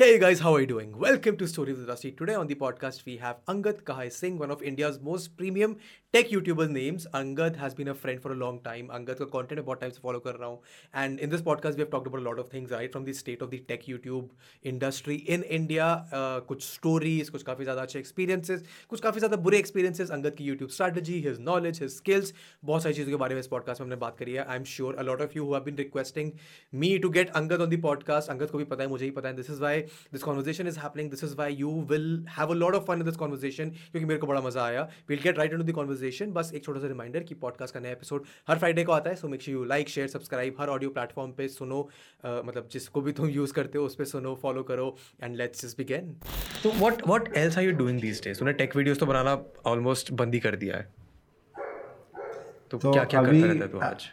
Hey guys, how are you doing? Welcome to Stories with Rusty. Today on the podcast we have Angad Kahai Singh, one of India's most premium tech YouTuber names Angad has been a friend for a long time Angad का content बहुत time से follow कर रहा हूँ and in this podcast we have about lot of things right from the state of the tech YouTube industry in India कुछ stories कुछ काफ़ी ज़्यादा अच्छे एक्सपीरियंसेस कुछ काफ़ी ज़्यादा बुरे एक्सपीरियंसेस अंगद की YouTube strategy his knowledge his skills बहुत सारी चीज़ों के बारे में इस पॉडकास्ट में हमने बात करी है. I am sure a lot of you have been requesting me to get Angad on the podcast Angad को भी पता है, मुझे ही पता है. This is why this conversation is happening this is why you will have a lot of fun in this conversation क्योंकि मेरे को बड़ा मज़ा आया. Will get right in into conversation conversation. बस एक छोटा सा रिमाइंडर कि पॉडकास्ट का नया एपिसोड हर फ्राइडे को आता है so make sure you like share subscribe her audio platform पे सुनो uh, मतलब जिसको भी तुम यूज़ करते हो उस पर सुनो फॉलो करो एंड लेट्स जस्ट बिगिन तो what what else are you doing these days तूने टेक वीडियोस तो बनाना ऑलमोस्ट बंद ही कर दिया है। तो, तो क्या क्या करता रहता है तू आज?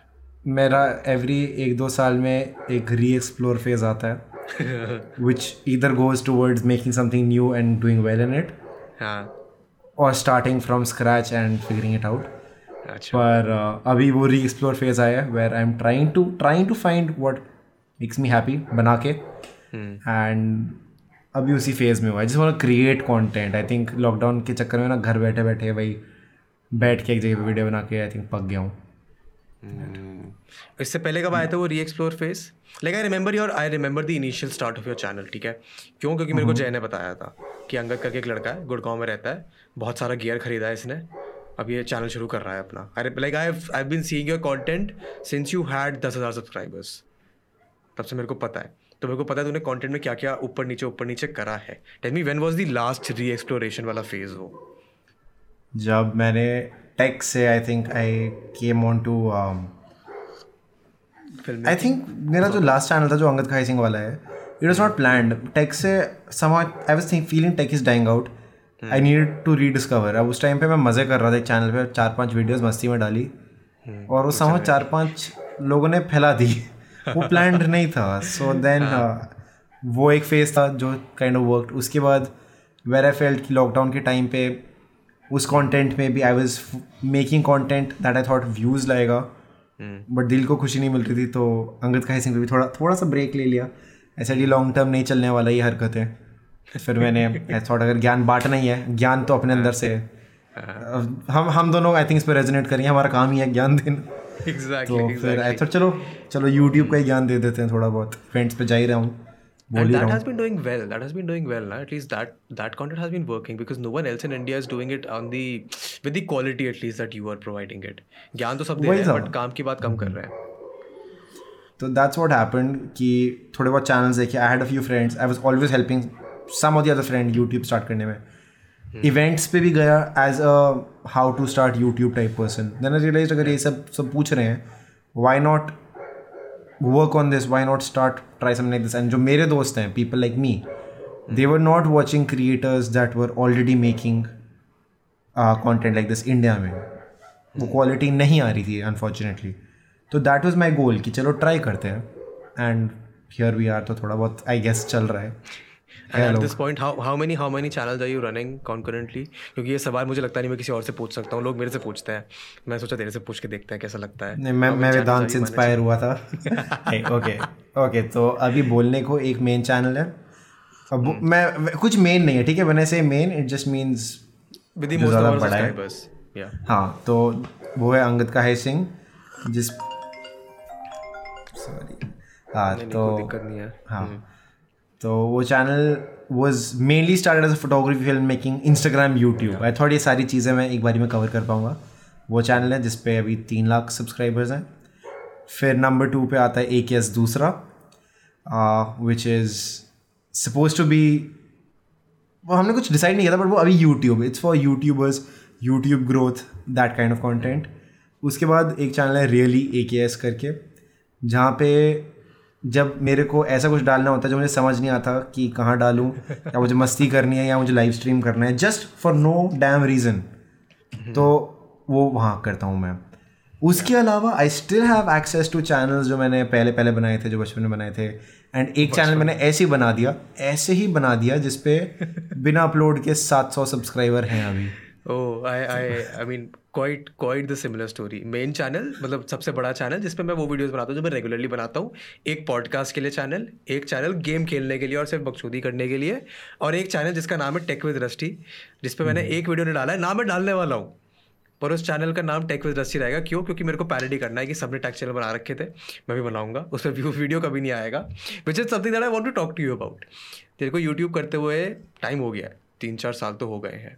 मेरा एवरी एक दो साल में एक री एक्सप्लोर फ़ेज़ आता है विच इधर goes towards making something new and doing well in it हाँ। और starting from scratch and figuring it out पर uh, अभी वो री एक्सप्लोर फ़ेज़ आया है where I am trying to trying to find what makes me happy बना के। एंड अभी उसी फ़ेज़ में हुआ है। जिस want create content I think lockdown के चक्कर में ना घर बैठे बैठे भाई बैठ के एक जगह पे वीडियो बना के आई थिंक पक गया हूँ। इससे पहले कब आया था वो reexplore phase like I remember your I remember the initial start of your channel ठीक है? क्यों? क्योंकि मेरे को जय ने बताया था कि अंगद करके एक लड़का है गुड़गांव में रहता है। बहुत सारा गियर खरीदा है इसने। अब ये चैनल शुरू कर रहा है अपना। I like I I been seeing your content since you had दस हज़ार सब्सक्राइबर्स तब से मेरे को पता है। तो मेरे को पता है तूने कंटेंट में क्या क्या ऊपर नीचे ऊपर नीचे करा है। Tell me when was the last reexploration वाला फ़ेज़ वो जब मैंने टेक से I think I came on to I think मेरा जो लास्ट चैनल था जो अंगद खाई सिंह वाला है it was not plan tech से समा I was think feeling tech is dying out I need to rediscover अब उस टाइम पे मैं मज़े कर रहा था एक चैनल पे चार पाँच वीडियोस मस्ती में डाली। और वो समा चार पाँच लोगों ने फैला दी। वो प्लान नहीं था। सो देन वो एक फ़ेज़ था जो काइंड ऑफ़ वर्क उसके बाद वेर आई फेल्ट कि लॉकडाउन के टाइम पे उस कंटेंट में भी I was making content that I thought views लाएगा। बट दिल को खुशी नहीं मिल रही थी तो अंगद खाई सिंह पे भी थोड़ा थोड़ा सा ब्रेक ले लिया। ऐसा ये लॉन्ग टर्म नहीं चलने वाला ये हरकत है। फिर मैंने थॉट अगर ज्ञान बांटना ही है ज्ञान तो अपने अंदर से है हम हम दोनों आई थिंक इस पर रेजोनेट करेंगे हमारा काम ही है ज्ञान देना एग्जैक्टली तो फिर आई थॉट चलो चलो यूट्यूब का ही ज्ञान दे देते हैं थोड़ा बहुत इवेंट्स पे जा ही रहा हूँ And that has been doing well. That has been doing well. Now. At least that that content has been working because no one else in India is doing it on the with the quality at least that you are providing it. ज्ञान तो सब दे रहे हैं। But काम की बात कम कर रहे हैं तो दैट्स व्हाट हैपेंड कि थोड़े बहुत चैनल्स देखे I had a few friends I was always helping some of the other friend YouTube start करने में। इवेंट्स पे भी गया as a how to start YouTube type person then I realise अगर ये सब सब पूछ रहे हैं why not work on this why not start try like this and जो मेरे दोस्त हैं people like me they were not watching creators that were already making content like this India में। वो क्वालिटी नहीं आ रही थी अनफॉर्चुनेटली तो दैट वॉज़ माई गोल कि चलो ट्राई करते हैं। एंड हियर वी आर तो थोड़ा बहुत आई गेस चल रहा है। And at this point, how how many how many channels are you running concurrently? क्योंकि ये सवाल मुझे लगता नहीं मैं किसी और से पूछ सकता हूँ लोग मेरे से पूछते हैं। मैं सोचा तेरे से पूछ के देखते हैं कैसा लगता है। नहीं मैं मैं वेदांत से इंस्पायर हुआ था। ओके ओके तो अभी बोलने को एक मेन चैनल है। अब मैं कुछ मेन नहीं है ठीक है? मैंने से main it just means with the most बड़ा है। सब्सक्राइबर्स हाँ तो वो है अंगद का है सिंह जिस सॉरी हाँ तो दिक्कत नहीं है। हाँ। तो वो channel was mainly started as photography film making Instagram YouTube I thought ये सारी चीज़ें मैं एक बारी में कवर कर पाऊँगा। वो चैनल है जिसपे अभी तीन लाख सब्सक्राइबर्स हैं। फिर नंबर टू पे आता है ए के एस दूसरा which is suppose to be वो हमने कुछ डिसाइड नहीं किया था बट वो अभी YouTube it's for YouTubers YouTube growth that kind of content उसके बाद एक चैनल है रियली ए के एस करके जहाँ पे जब मेरे को ऐसा कुछ डालना होता है जो मुझे समझ नहीं आता कि कहाँ डालूँ या मुझे मस्ती करनी है या मुझे लाइव स्ट्रीम करना है just for no damn reason तो वो वहाँ करता हूँ मैं। उसके अलावा I still have access to channels जो मैंने पहले पहले बनाए थे जो बचपन में बनाए थे एंड एक चैनल मैंने ऐसे ही बना दिया ऐसे ही बना दिया जिसपे बिना अपलोड के 700 सब्सक्राइबर हैं अभी। Oh, I I I mean quite quite the similar story. Main channel मतलब सबसे बड़ा चैनल जिस पे मैं वो वीडियोस बनाता हूँ जो मैं रेगुलरली बनाता हूँ एक पॉडकास्ट के लिए चैनल एक चैनल गेम खेलने के लिए और सिर्फ़ बकचोदी करने के लिए और एक चैनल जिसका नाम है टेक विद रस्टी जिस पे मैंने एक वीडियो नहीं डाला है ना मैं डालने वाला हूँ पर उस चैनल का नाम टेक विद रस्टी रहेगा। क्यों? क्योंकि मेरे को पैरडी करना है कि सबने टेक चैनल बना रखे थे मैं भी बनाऊँगा उस पर व्यू वीडियो कभी नहीं आएगा which is something that I want to talk to you about तेरे को यूट्यूब करते हुए टाइम हो गया है। तीन चार साल तो हो गए हैं।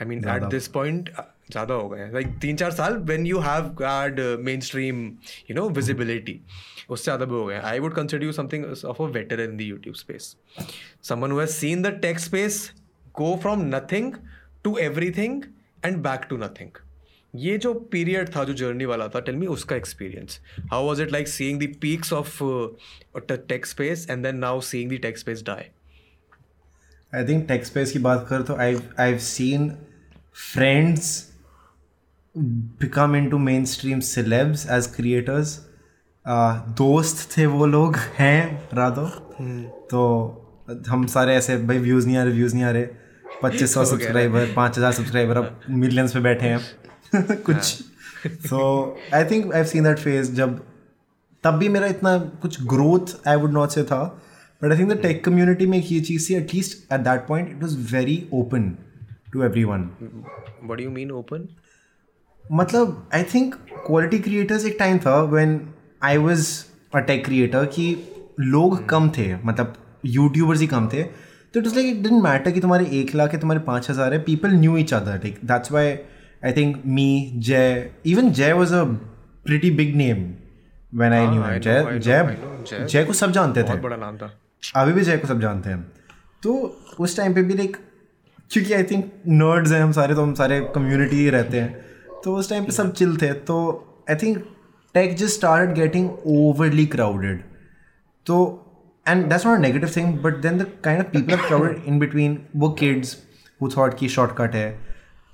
I mean at this point ज़्यादा हो गए हैं। लाइक तीन चार साल when you have had mainstream you know visibility उससे ज़्यादा भी हो गए I would consider you something of a veteran in the YouTube space someone who has seen the tech space go from nothing to everything and back to nothing ये जो period था जो journey वाला था टेल मी उसका experience how was it like seeing the peaks of tech space and then now seeing the tech space die I think tech space की बात करें तो I I seen friends become into mainstream celebs as creators दोस्त थे वो लोग हैं राधो। तो हम सारे ऐसे भाई व्यूज़ नहीं आ रहे व्यूज़ नहीं आ रहे। पच्चीस सौ सब्सक्राइबर पाँच हज़ार सब्सक्राइबर अब मिलियंस पे बैठे हैं। कुछ। So I think I seen that phase जब तब भी मेरा इतना कुछ growth I would not say था। But I think the tech community में एक ये चीज़ थी at least at that point it was very open to everyone what you mean open मतलब आई थिंक क्वालिटी क्रिएटर्स एक टाइम था when I was a tech creator कि लोग कम थे मतलब यूट्यूबर्स ही कम थे। तो it is like it didn't matter कि तुम्हारे एक लाख है तुम्हारे पाँच हज़ार है people knew each other like that's why I think me Jay even Jay was a pretty big name when I knew Jay Jay Jay को सब जानते थे। बड़ा नाम था। अभी भी जय को सब जानते हैं। तो उस टाइम पे भी लाइक क्योंकि आई थिंक नर्ड्स हैं हम सारे तो हम सारे कम्युनिटी ही रहते हैं। तो उस टाइम पे सब चिल थे तो I think tech just start getting overly crowded तो and that's not negative thing but then the kind of people are crowded in between वो किड्स हु थॉट की शॉर्टकट है।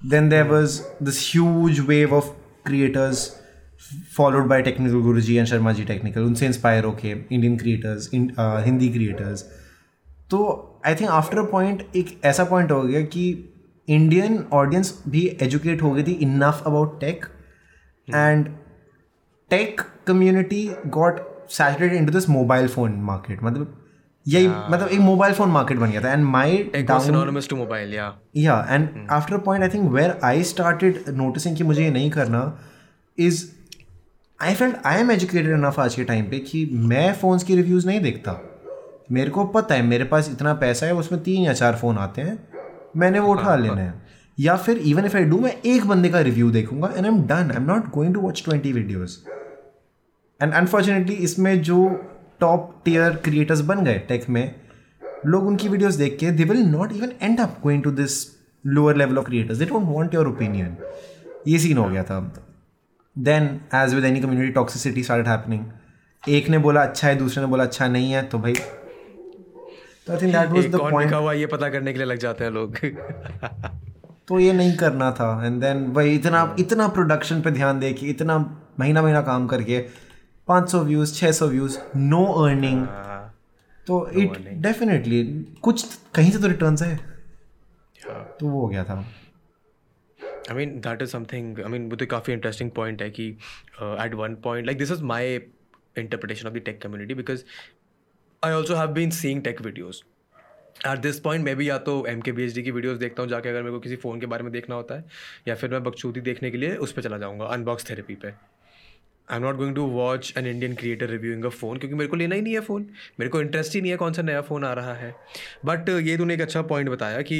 Then there was this huge wave of creators followed by technical guru ji and Sharma ji technical उनसे inspire होके Indian creators Hindi creators तो I think after a point एक ऐसा point हो गया कि इंडियन ऑडियंस भी एजुकेट हो गई थी enough about tech and tech community got saturated into this mobile phone market मतलब यही मतलब एक मोबाइल फ़ोन मार्केट बन गया था. And my to mobile yeah. या and after a point I think where I started noticing कि मुझे ये नहीं करना is I felt I am educated enough आज के टाइम पे कि मैं फ़ोन्स की रिव्यूज़ नहीं देखता। मेरे को पता है मेरे पास इतना पैसा है उसमें तीन या चार फ़ोन आते हैं मैंने वो उठा लेना है। या फिर इवन इफ़ आई डू मैं एक बंदे का रिव्यू देखूँगा and I am done I am not going to watch twenty videos and unfortunately इसमें जो टॉप टीयर क्रिएटर्स बन गए टेक में लोग उनकी वीडियोस देख के they will not even end up going to this lower level of creators they don't want your opinion ये सीन हो गया था then as with any community toxicity start happening एक ने बोला अच्छा है दूसरे ने बोला अच्छा नहीं है तो भाई तो I think that was the point हुआ ये पता करने के लिए लग जाते हैं लोग। तो ये नहीं करना था। एंड देन वही इतना इतना प्रोडक्शन पे ध्यान दे के इतना महीना महीना काम करके 500 व्यूज़ 600 व्यूज़ नो अर्निंग तो इट डेफिनेटली कुछ कहीं से तो रिटर्न्स है। तो वो हो गया था। I mean that is something I mean वो तो काफ़ी इंटरेस्टिंग पॉइंट है कि at one point like this is my interpretation of the tech community because I also have been seeing tech videos at this point मैं भी या तो M K B H D की वीडियोज़ देखता हूँ जाके अगर मेरे को किसी फ़ोन के बारे में देखना होता है, या फिर मैं बकचोदी देखने के लिए उस पर चला जाऊँगा अनबॉक्स थेरेपी पे। I am not going to watch an Indian creator reviewing a phone क्योंकि मेरे को लेना ही नहीं है फ़ोन मेरे को इंटरेस्ट ही नहीं है कौन सा नया फ़ोन आ रहा है. बट ये तूने एक अच्छा पॉइंट बताया कि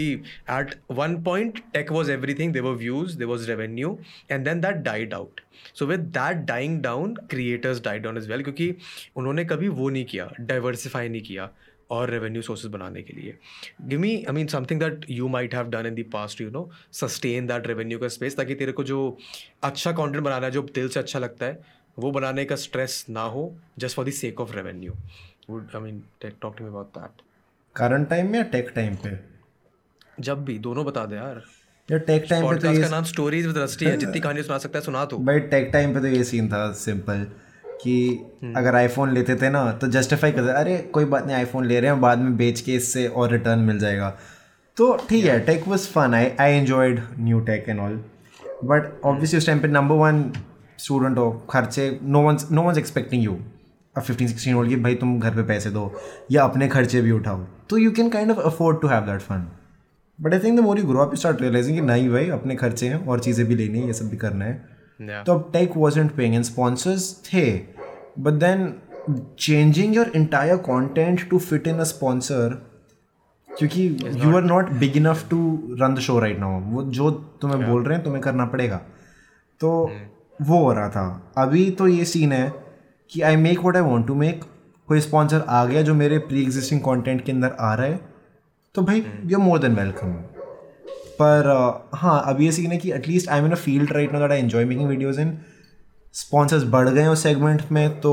at one point tech was everything they was views they was revenue and then that died out so with that dying down creators died down is well क्योंकि उन्होंने कभी वो नहीं किया डाइवर्सिफाई नहीं किया और रेवेन्यू सोर्सेज बनाने के लिए. Give me I mean something that you might have done in the past you know sustain that revenue का स्पेस ताकि तेरे को जो अच्छा कंटेंट बनाना है, जो दिल से अच्छा लगता है वो बनाने का स्ट्रेस ना हो just for the sake of revenue would I mean talk to me about that current time में या टेक टाइम पे? जब भी दोनों बता दे यार. या टेक टाइम पे तो पॉडकास्ट ये का नाम स्टोरीज विद रस्टी है जितनी कहानी सुना सकता है सुना तो भाई टेक टाइम पे तो ये सीन था सिंपल कि अगर आईफोन लेते थे ना तो जस्टिफाई करते अरे कोई बात नहीं आईफोन ले रहे हैं बाद में बेच के इससे और रिटर्न मिल जाएगा. तो ठीक है tech was fun I I enjoyed new tech and all but obviously उस टाइम पे नंबर वन स्टूडेंट हो खर्चे no one no one expecting you अब फिफ्टीन सिक्सटीन ओल्ड की भाई तुम घर पे पैसे दो या अपने खर्चे भी उठाओ. तो you can kind of afford to have that fun but I think the more you grow up start realising कि नहीं भाई अपने खर्चे हैं और चीज़ें भी लेनी है ये सब भी करना है। Yeah. तो अब tech wasn't paying and sponsors थे but then changing your entire content to fit in a sponsor क्योंकि you are not big enough to run the show right now वो जो तुम्हें yeah. बोल रहे हैं तुम्हें करना पड़ेगा। तो वो हो रहा था। अभी तो ये सीन है कि I make what I want to make कोई स्पॉन्सर आ गया जो मेरे प्री एग्जिस्टिंग कॉन्टेंट के अंदर आ रहा है तो भाई you are more than welcome पर uh, हाँ अब ये सीन है कि at least I am in a field right no that I enjoy making videos in sponsors बढ़ गए उस सेगमेंट में तो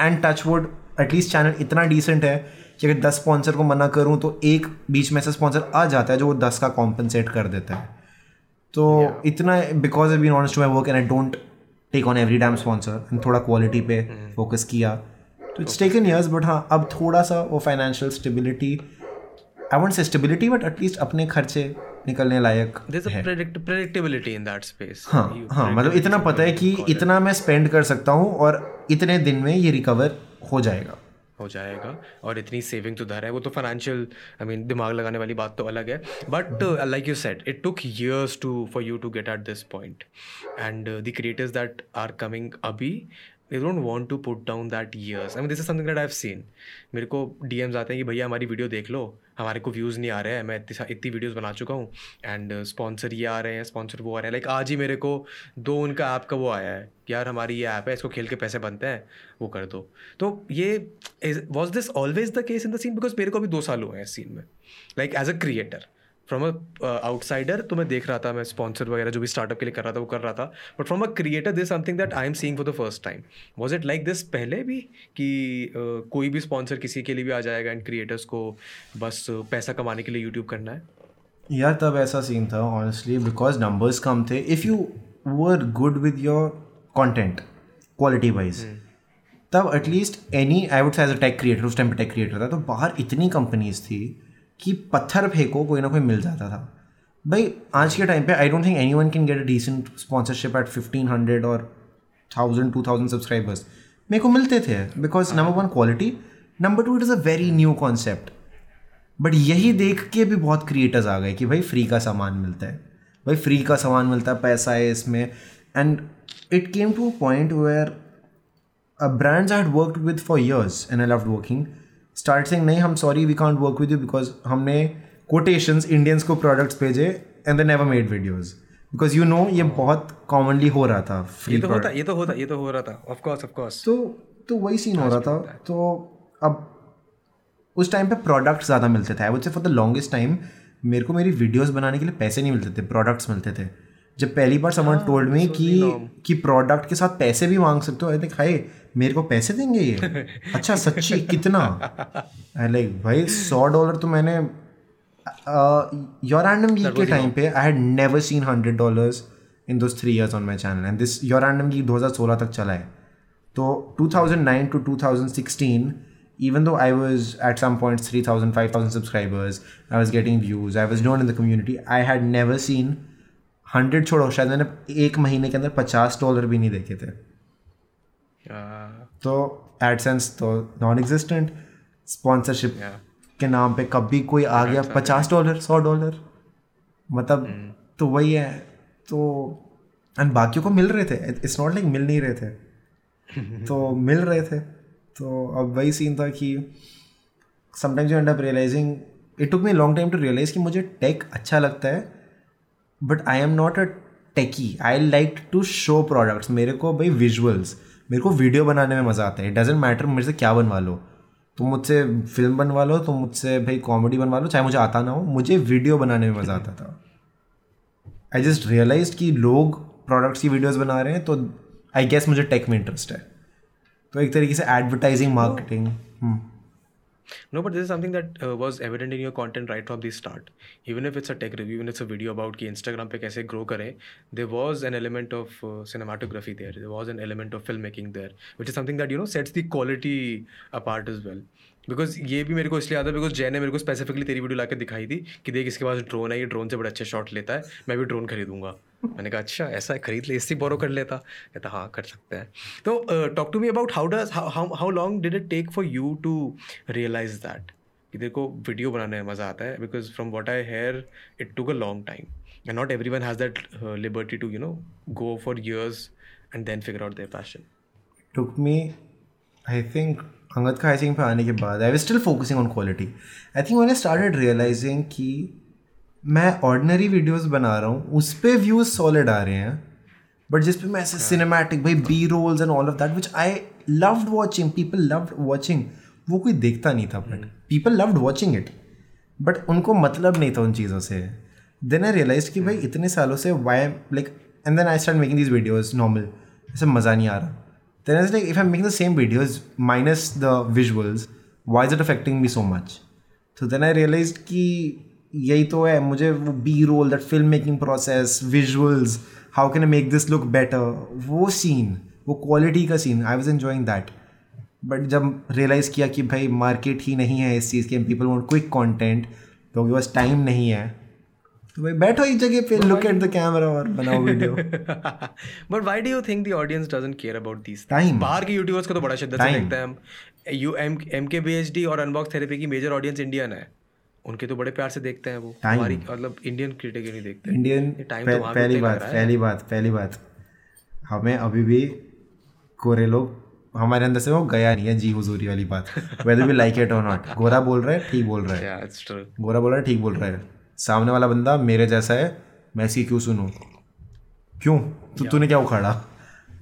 and touch wood at least channel इतना डिसेंट है कि अगर दस स्पॉन्सर को मना करूँ तो एक बीच में से स्पॉन्सर आ जाता है जो वो दस का कॉम्पनसेट कर देता है। तो इतना because I been honest to my work and I don't take on every damn sponsor and थोड़ा क्वालिटी पे फोकस किया तो इट्स टेकन ईयर्स बट हाँ अब थोड़ा सा वो financial stability I want say stability but at least अपने खर्चे निकलने लायक There's a predict- predictability in that space. हाँ हाँ मतलब इतना पता है कि इतना मैं स्पेंड कर सकता हूँ और इतने दिन में ये रिकवर हो जाएगा। हो जाएगा और इतनी सेविंग तो धर है। वो तो फाइनेंशियल आई मीन दिमाग लगाने वाली बात तो अलग है। But like you said it took years to for you to get at this point and the creators that are coming अभी they don't want to put down that years. I mean, this is something that i've seen. मेरे को DMs आते हैं कि भैया, हमारी video देख लो। हमारे को व्यूज़ नहीं आ रहे हैं। मैं इतनी इतनी वीडियोस बना चुका हूँ। एंड स्पॉन्सर ये आ रहे हैं स्पॉन्सर वो आ रहे हैं। लाइक आज ही मेरे को दो उनका ऐप का वो आया है यार, हमारी ये ऐप है, इसको खेल के पैसे बनते हैं, वो कर दो। तो ये was this always the case in the scene because मेरे को अभी दो साल हुए हैं इस सीन में। Like as a creator from a outsider तो मैं देख रहा था मैं स्पॉन्सर वगैरह जो भी स्टार्टअप के लिए कर रहा था वो कर रहा था। But from a creator this something that I am seeing for the first time was it like this पहले भी कि uh, कोई भी स्पॉन्सर किसी के लिए भी आ जाएगा एंड क्रिएटर्स को बस uh, पैसा कमाने के लिए यूट्यूब करना है? यार तब ऐसा सीन था ऑनेस्टली बिकॉज़ नंबर्स कम थे। If you were good with your content quality wise तब at least any I would say as a tech creator उस टाइम पे टेक क्रिएटर था तो बाहर इतनी कंपनीज़ थी कि पत्थर फेंको, कोई ना कोई मिल जाता था। भाई, आज के टाइम पे I don't think anyone can get a decent sponsorship at fifteen hundred और थाउज़ेंड टू थाउज़ेंड सब्सक्राइबर्स मेरे को मिलते थे because number one quality number two it is a very new concept but यही देख के भी बहुत क्रिएटर्स आ गए कि भाई फ्री का सामान मिलता है। भाई फ्री का सामान मिलता है, पैसा है इसमें। And it came to a point where brands had worked with for years and I loved working start saying नहीं हम sorry we can't work with you because हमने कोटेशंस इंडियंस को प्रोडक्ट्स भेजे and they never made videos because you know ये बहुत commonly हो रहा था ये तो होता ये तो होता ये तो हो रहा था ऑफ़ कोर्स ऑफ़ कोर्स तो तो वही सीन हो रहा था। तो अब उस टाइम पे प्रोडक्ट ज़्यादा मिलते थे। I would say for the longest time मेरे को मेरी वीडियोस बनाने के लिए पैसे नहीं मिलते थे प्रोडक्ट्स मिलते थे। जब पहली बार समन टोल्ड मी कि कि प्रोडक्ट के साथ पैसे भी मांग सकते हो आई थिंक हाय मेरे को पैसे देंगे ये? अच्छा सच्ची कितना? लाइक भाई सौ डॉलर तो मैंने योर रैंडम गीक के टाइम पे I had never seen hundred dollars in those three years on my channel and this Your Random Geek 2016 तक चला है। तो 2009 to 2016 even though i was at some points 3000 5000 subscribers i was getting views i was known in the community i had never seen 100 छोड़ो शायद मैंने एक महीने के अंदर 50 डॉलर भी नहीं देखे थे। तो एडसेंस तो नॉन एग्जिस्टेंट स्पॉन्सरशिप के नाम पे कभी कोई आ गया पचास डॉलर सौ डॉलर मतलब तो वही है. तो एंड बाकियों को मिल रहे थे. इट्स नॉट लाइक मिल नहीं रहे थे. तो मिल रहे थे. तो अब वही सीन था कि sometimes you end up realising it took me long time to realise कि मुझे टेक अच्छा लगता है but I am not a techie I like to show products मेरे को भाई विजुअल्स मेरे को वीडियो बनाने में मज़ा आता है। इट डजेंट मैटर मेरे से क्या बनवा लो। तुम मुझसे फ़िल्म बनवा लो, तुम मुझसे भाई कॉमेडी बनवा लो, चाहे मुझे आता ना हो, मुझे वीडियो बनाने में मज़ा आता था। आई जस्ट रियलाइज़ कि लोग प्रोडक्ट्स की वीडियोज़ बना रहे हैं तो आई गेस मुझे टेक में इंटरेस्ट है। तो एक तरीके से advertising marketing No, but this is something that uh, was evident in your content right from the start. Even if it's a tech review, even if it's a video about कि Instagram पे कैसे grow करें, there was an element of uh, cinematography there. There was an element of filmmaking there, which is something that you know sets the quality apart as well. Because ये भी मेरे को इसलिए आता है बिकॉज़ जय ने मेरे को स्पेसिफिकली तेरी वीडियो लाकर दिखाई थी कि देख इसके पास ड्रोन है, ये ड्रोन से बड़े अच्छे शॉट लेता है, मैं भी ड्रोन खरीदूँगा। मैंने कहा अच्छा ऐसा है, खरीद ले, इससे बोरो कर लेता। कहता हाँ कर सकते हैं। तो talk to me about how does how long did it take for you to realise that कि देखो वीडियो बनाने में मज़ा आता है because from what I hear it took a long time and not everyone has that liberty to you know go for years and then figure out their passion took me I think Angad का हाइसिंग पे आने के बाद I was still focusing on quality I think when I started realizing कि मैं ordinary videos बना रहा हूँ उस पर व्यूज़ सॉलिड आ रहे हैं बट जिस पे मैं ऐसे सिनेमैटिक भाई B rolls and all of that which I loved watching people loved watching वो कोई देखता नहीं था but people loved watching it but उनको मतलब नहीं था उन चीज़ों से देन आई रियलाइज़ कि भाई इतने सालों से why like and then I start making these videos normal ऐसे मज़ा नहीं आ रहा then it's like if I'm making the same videos minus the visuals, why is it affecting me so much? So then I realized कि यही तो है मुझे वो B roll that film making process visuals how can I make this look better वो scene वो quality का scene I was enjoying that but जब रियलाइज़ किया कि भाई मार्केट ही नहीं है इस चीज़ के पीपल वॉन्ट क्विक कॉन्टेंट क्योंकि बस टाइम नहीं है तो भाई बैठो एक जगह पे लुक एट द कैमरा और बनाओ video but why do you think the audience doesn't care about this Time. बाहर के यूट्यूबर्स को तो बड़ा शिद्दत से देखते हैं हम। You M M K B H D और अनबॉक्स थेरेपी की मेजर ऑडियंस इंडियन है। उनके तो बड़े प्यार से देखते हैं वो। हमारी मतलब इंडियन क्रिटिक नहीं देखते। इंडियन time तो वहाँ पहली बात पहली बात पहली बात। हमें अभी भी कोरे लोग हमारे अंदर से वो गया नहीं है जी हुजूरी वाली बात वेदर भी लाइक इट और नॉट गोरा बोल रहा है ठीक बोल रहा है. गोरा बोल रहा है ठीक बोल रहा है। सामने वाला बंदा मेरे जैसा है मैं इसकी क्यों सुनूँ? क्यों? तो तूने क्या उखाड़ा?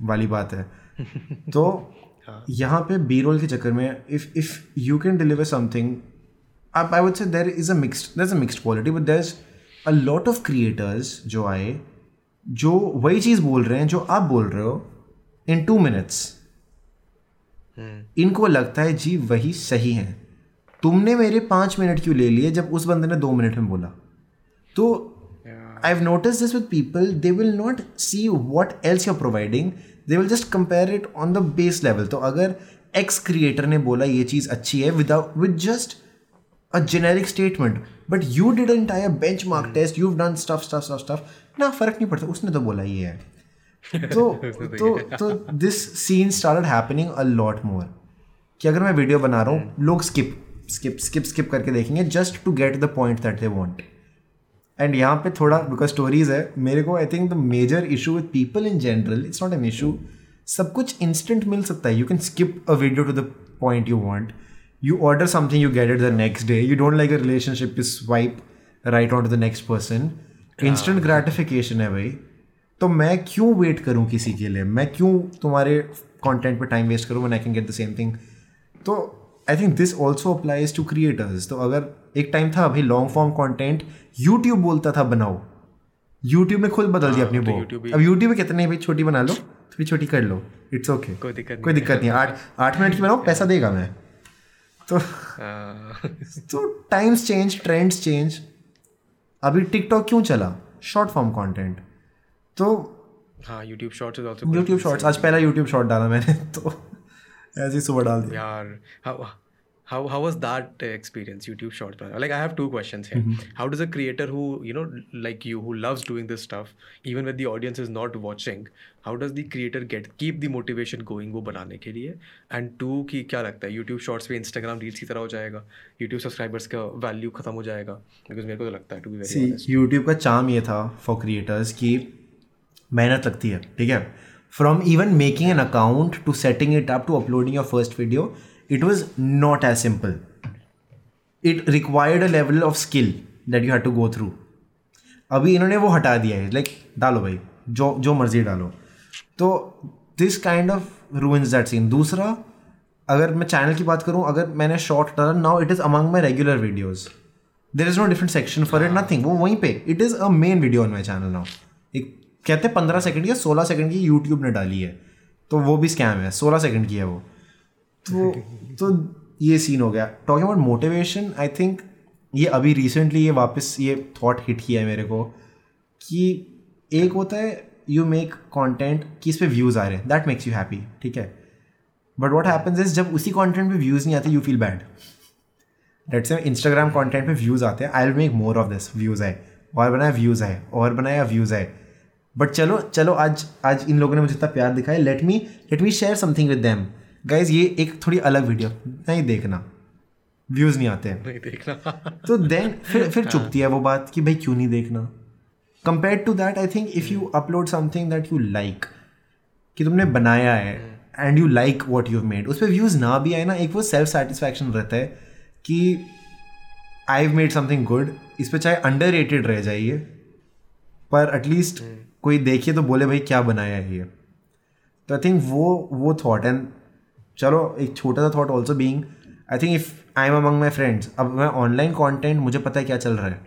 वाली बात है। तो यहाँ पे बी रोल के चक्कर में if if you can deliver something आप I would say there is a mixed there is a mixed quality but there is a lot of creators जो आए जो वही चीज़ बोल रहे हैं जो आप बोल रहे हो इन टू मिनट्स इनको लगता है जी वही सही है। तुमने मेरे पाँच मिनट क्यों ले लिए जब उस बंदे ने दो मिनट में बोला? तो I have notice this with people they will not see what else you are providing they will just compare it on the base level तो अगर एक्स क्रिएटर ने बोला ये चीज़ अच्छी है without with just a generic statement but you did an entire benchmark test you've done stuff stuff stuff stuff ना फ़र्क नहीं पड़ता। उसने तो बोला ये है। तो तो तो this scene started happening a lot more कि अगर मैं वीडियो बना रहा हूँ लोग स्किप स्किप स्किप स्किप करके देखेंगे just to get the point that they want and यहाँ पे थोड़ा बिकॉज़ स्टोरीज है मेरे को I think the major issue with people in general it's not an issue सब कुछ इंस्टेंट मिल सकता है। You can skip a video to the point you want you order something you get it the next day you don't like a relationship is swipe right on to the next person instant gratification है भाई। तो मैं क्यों wait करूँ किसी के लिए? मैं क्यों तुम्हारे कॉन्टेंट पर टाइम वेस्ट करूँ when I can get the same thing तो I think this also applies to creators तो अगर एक टाइम था भाई लॉन्ग फॉर्म कॉन्टेंट यूट्यूब बोलता था बनाओ। यूट्यूब में खुद बदल दिया अपनी वो। अब यूट्यूब में कितने भाई छोटी बना लो थोड़ी छोटी कर लो। इट्स ओके कोई दिक्कत कोई दिक्कत नहीं। आठ आठ मिनट की बनाओ पैसा देगा मैं। तो तो टाइम्स चेंज ट्रेंड्स चेंज अभी टिकटॉक क्यों चला? शॉर्ट फॉर्म कंटेंट तो हाँ यूट्यूब शॉर्ट्स यूट्यूब शॉर्ट्स आज पहला यूट्यूब शॉर्ट डाला मैंने तो ऐसे सुबह डाल दिया यार how how how was that uh, experience youtube shorts like i have two questions here mm-hmm. how does a creator who you know like you who loves doing this stuff even when the audience is not watching how does the creator get keep the motivation going वो बनाने के लिए and two कि क्या लगता है youtube shorts पे instagram reels की तरह हो जाएगा youtube subscribers का value खत्म हो जाएगा because मेरे को तो लगता है to be very see honest YouTube का चाम ये था फॉर क्रिएटर्स कि मेहनत लगती है ठीक है from even making an account to setting it up to uploading your first video it was not as simple it required a level of skill that you have to go through अभी इन्होंने वो हटा दिया है like डालो भाई जो जो मर्ज़ी डालो। तो this kind of ruins that scene दूसरा अगर मैं चैनल की बात करूँ अगर मैंने शॉर्ट डाला now it is among my regular videos there is no different section for it nothing वो वहीं पे it is a main video on my channel now एक कहते हैं पंद्रह सेकंड या सोलह सेकंड की यूट्यूब ने डाली है। तो वो भी स्कैम है, सोलह सेकंड की है वो। तो तो ये सीन हो गया। Talking about motivation I think ये अभी रिसेंटली ये वापस ये थॉट हिट किया है मेरे को कि एक होता है यू मेक कंटेंट कि इस पे व्यूज़ आ रहे हैं। दैट मेक्स यू हैप्पी ठीक है? बट वॉट हैपेंस इज़ जब उसी कॉन्टेंट पर व्यूज़ नहीं आते you feel bad let's say Instagram content पे व्यूज़ आते हैं I will make more of this views आए। और बनाया व्यूज़ आए। और बनाया व्यूज़ आए। बट चलो चलो आज आज इन लोगों ने मुझे इतना प्यार दिखाया। Let me let me share something with them guys ये एक थोड़ी अलग वीडियो नहीं देखना। व्यूज़ नहीं आते हैं। नहीं देखना। तो देन फिर फिर चुपती है वो बात कि भाई क्यों नहीं देखना? Compare to that I think if you upload something that you like कि तुमने बनाया है and you like what you made उस पर व्यूज़ ना भी आए ना एक वो सेल्फ सेटिस्फैक्शन रहता है कि I have made something good इस पर चाहे अंडर रेटेड रह जाइए पर एटलीस्ट कोई देखिए तो बोले, भाई, क्या बनाया है ये? तो आई थिंक वो वो थॉट एंड चलो, एक छोटा सा thought also being I think if I am among my friends अब मैं ऑनलाइन कॉन्टेंट मुझे पता है क्या चल रहा है।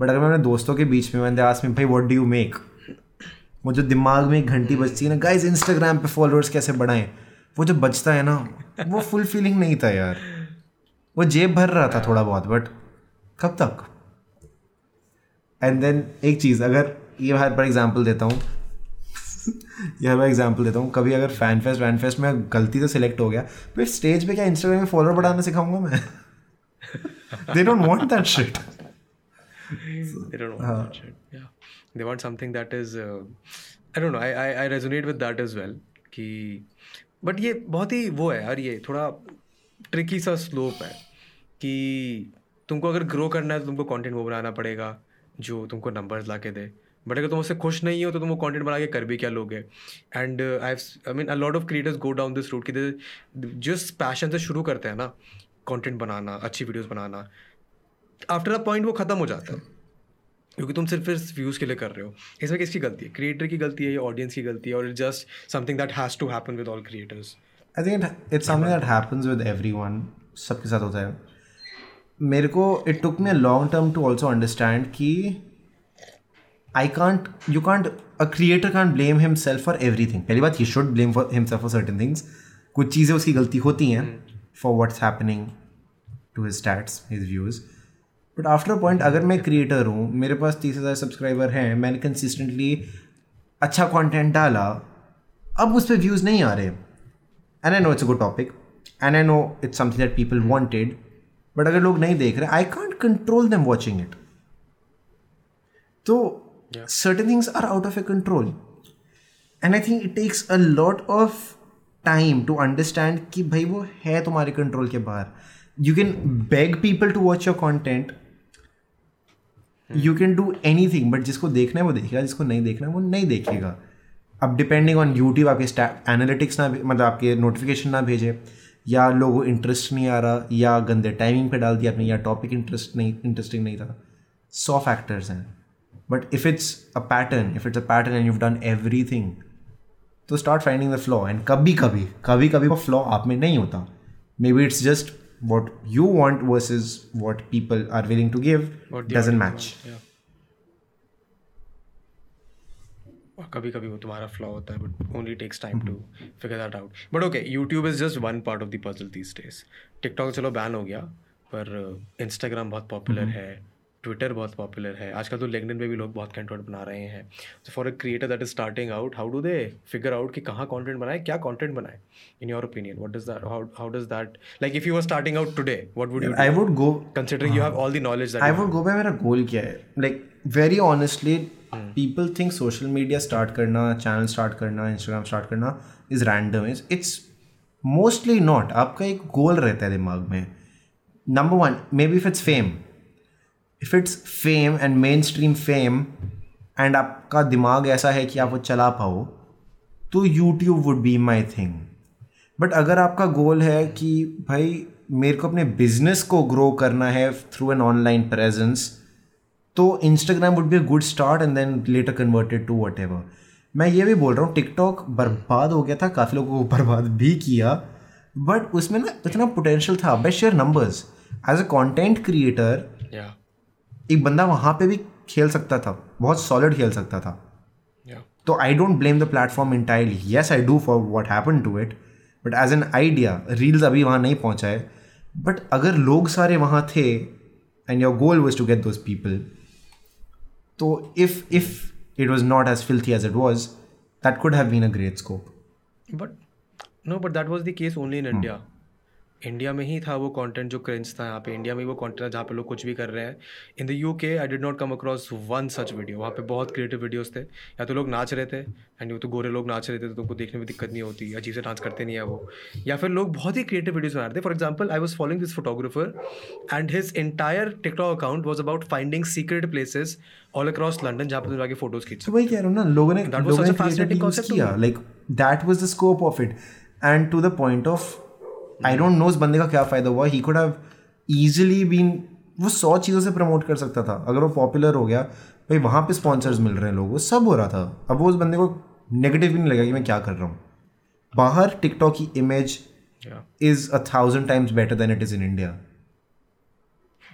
बट अगर मैं अपने दोस्तों के बीच में मैंने आस में भाई वॉट डू यू मेक मुझे दिमाग में एक घंटी बजती है ना गाइज़ इंस्टाग्राम पे फॉलोअर्स कैसे बढ़ाएँ? वो जो बचता है ना, वो फुल फीलिंग नहीं था यार। वो जेब भर रहा था थोड़ा बहुत बट कब तक? एंड देन एक चीज़, अगर ये हर पर एग्ज़ाम्पल देता हूँ ये हर बार एग्ज़ाम्पल देता हूँ कभी अगर फ़ैन फेस्ट वैन फेस्ट में गलती से सिलेक्ट हो गया फिर स्टेज पे क्या इंस्टाग्राम में फॉलोअर बढ़ाना सिखाऊँगा मैं they don't want that shit they don't want that shit. Yeah, they want something that is. Uh, I don't know. I I I resonate with that as well. कि but ये बहुत ही वो है यार ये थोड़ा ट्रिकी सा स्लोप है कि तुमको अगर ग्रो करना है तो तुमको कंटेंट वो बनाना पड़ेगा जो तुमको नंबर्स ला के दे बट अगर तुम उससे खुश नहीं हो तो तुम वो कंटेंट बना के कर भी क्या लोगे? And I I mean a lot of creators go down this route कि जिस पैशन से शुरू करते हैं ना कंटेंट बनाना, अच्छी वीडियोस बनाना आफ्टर अ पॉइंट वो ख़त्म हो जाता है। क्योंकि तुम सिर्फ़ इस व्यूज़ के लिए कर रहे हो। इसमें किसकी गलती है? क्रिएटर की गलती है या ऑडियंस की गलती है? और it just something that has to happen with all creators I think it's something that happens with everyone सबके साथ होता है। मेरे को it took me long term to also understand कि I can't you can't a creator can't blame himself for everything पहली बात he should blame for himself for certain things कुछ चीज़ें उसकी गलती होती हैं for what's happening to his stats his views but after a point अगर मैं क्रिएटर हूँ मेरे पास तीस हज़ार सब्सक्राइबर हैं मैंने कंसिस्टेंटली अच्छा कंटेंट डाला अब उस पर व्यूज़ नहीं आ रहे. And I know it's a good topic and I know it's something that people wanted but अगर लोग नहीं देख रहे I can't control them watching it तो certain things are out of a control and I think it takes a lot of time to understand कि भाई वो है तुम्हारे कंट्रोल के बाहर। You can beg people to watch your content you can do any thing but जिसको देखना है वो देखेगा जिसको नहीं देखना है वो नहीं देखेगा। अब डिपेंडिंग ऑन यूट्यूब आपके एनालिटिक्स ना मतलब आपके नोटिफिकेशन ना भेजे या लोगों को इंटरेस्ट नहीं आ रहा या गंदे टाइमिंग पे डाल दिया आपने या टॉपिक इंटरेस्ट नहीं इंटरेस्टिंग नहीं था। सौ फैक्टर्स हैं। But if it's a pattern if it's a pattern and you done every thing तो start finding the flaw and कभी कभी कभी कभी वो फ्लॉ आप में नहीं होता. Maybe it's just what you want versus what people are willing to give doesn't match. कभी कभी वो तुम्हारा फ्लॉ होता है but only takes time to figure that out but okay YouTube is just one part of the puzzle these days TikTok चलो ban हो गया पर इंस्टाग्राम बहुत पॉपुलर है. ट्विटर बहुत पॉपुलर है। आजकल तो लेगनिन में भी लोग बहुत कंटेंट बना रहे हैं। तो for a creator that is starting out how do they figure out कि कहाँ कंटेंट बनाए क्या कंटेंट बनाए? In your opinion what does that how does that like if you are starting out today what would you I would go considering you have all the knowledge I would go by मेरा goal क्या है? Like very honestly people think social media start करना channel start करना Instagram start करना is random is it's mostly not आपका एक goal रहता है दिमाग में. Number one maybe if it's fame if it's fame and mainstream fame and आपका दिमाग ऐसा है कि आप वो चला पाओ तो YouTube would be my thing but अगर आपका गोल है कि भाई, मेरे को अपने बिज़नेस को ग्रो करना है थ्रू एन ऑनलाइन प्रेजेंस तो Instagram would be a good start and then later converted to whatever मैं ये भी बोल रहा हूँ टिकटॉक बर्बाद हो गया था, काफ़ी लोगों को बर्बाद भी किया बट उसमें ना इतना पोटेंशियल था। Best share numbers as a content creator एक बंदा वहाँ पे भी खेल सकता था बहुत सॉलिड खेल सकता था। तो I don't blame the platform entirely yes I do for what happen to it but as an idea reels अभी वहाँ नहीं पहुँचा है। बट अगर लोग सारे वहाँ थे and your goal was to get those people तो if if it was not as filthy as it was, that could have been a great scope. But no, but that was the case only in India. India में ही था वो content जो क्रेंच था यहाँ पे। India में ही वो कंटेंट जहाँ पे लोग कुछ भी कर रहे हैं। In the U K I did not come across one such video वहाँ पे बहुत क्रिएटिव वीडियोस थे। या तो लोग नाच रहे थे एंड वो तो गोरे लोग नाच रहे थे तो तुमको देखने में दिक्कत नहीं होती अजीब से डांस करते नहीं है वो। या फिर लोग बहुत ही क्रिएटिव वीडियोज़ बना रहे थे। For example I was following this photographer and his entire TikTok account was about finding secret places all across London जहाँ पे तुम जाके फ़ोटोज़ खींच तो वही कह रहा हूँ ना लोगों ने to किया। Like that was the scope of it and to the point of I don't know उस बंदे का क्या फ़ायदा हुआ। He could have easily been वो सौ चीज़ों से प्रमोट कर सकता था। अगर वो पॉपुलर हो गया भाई वहाँ पे स्पॉन्सर्स मिल रहे हैं लोगों सब हो रहा था। अब वो उस बंदे को नेगेटिव भी नहीं लगा कि मैं क्या कर रहा हूँ। बाहर टिकटॉक की image is a thousand times better better than it is in India.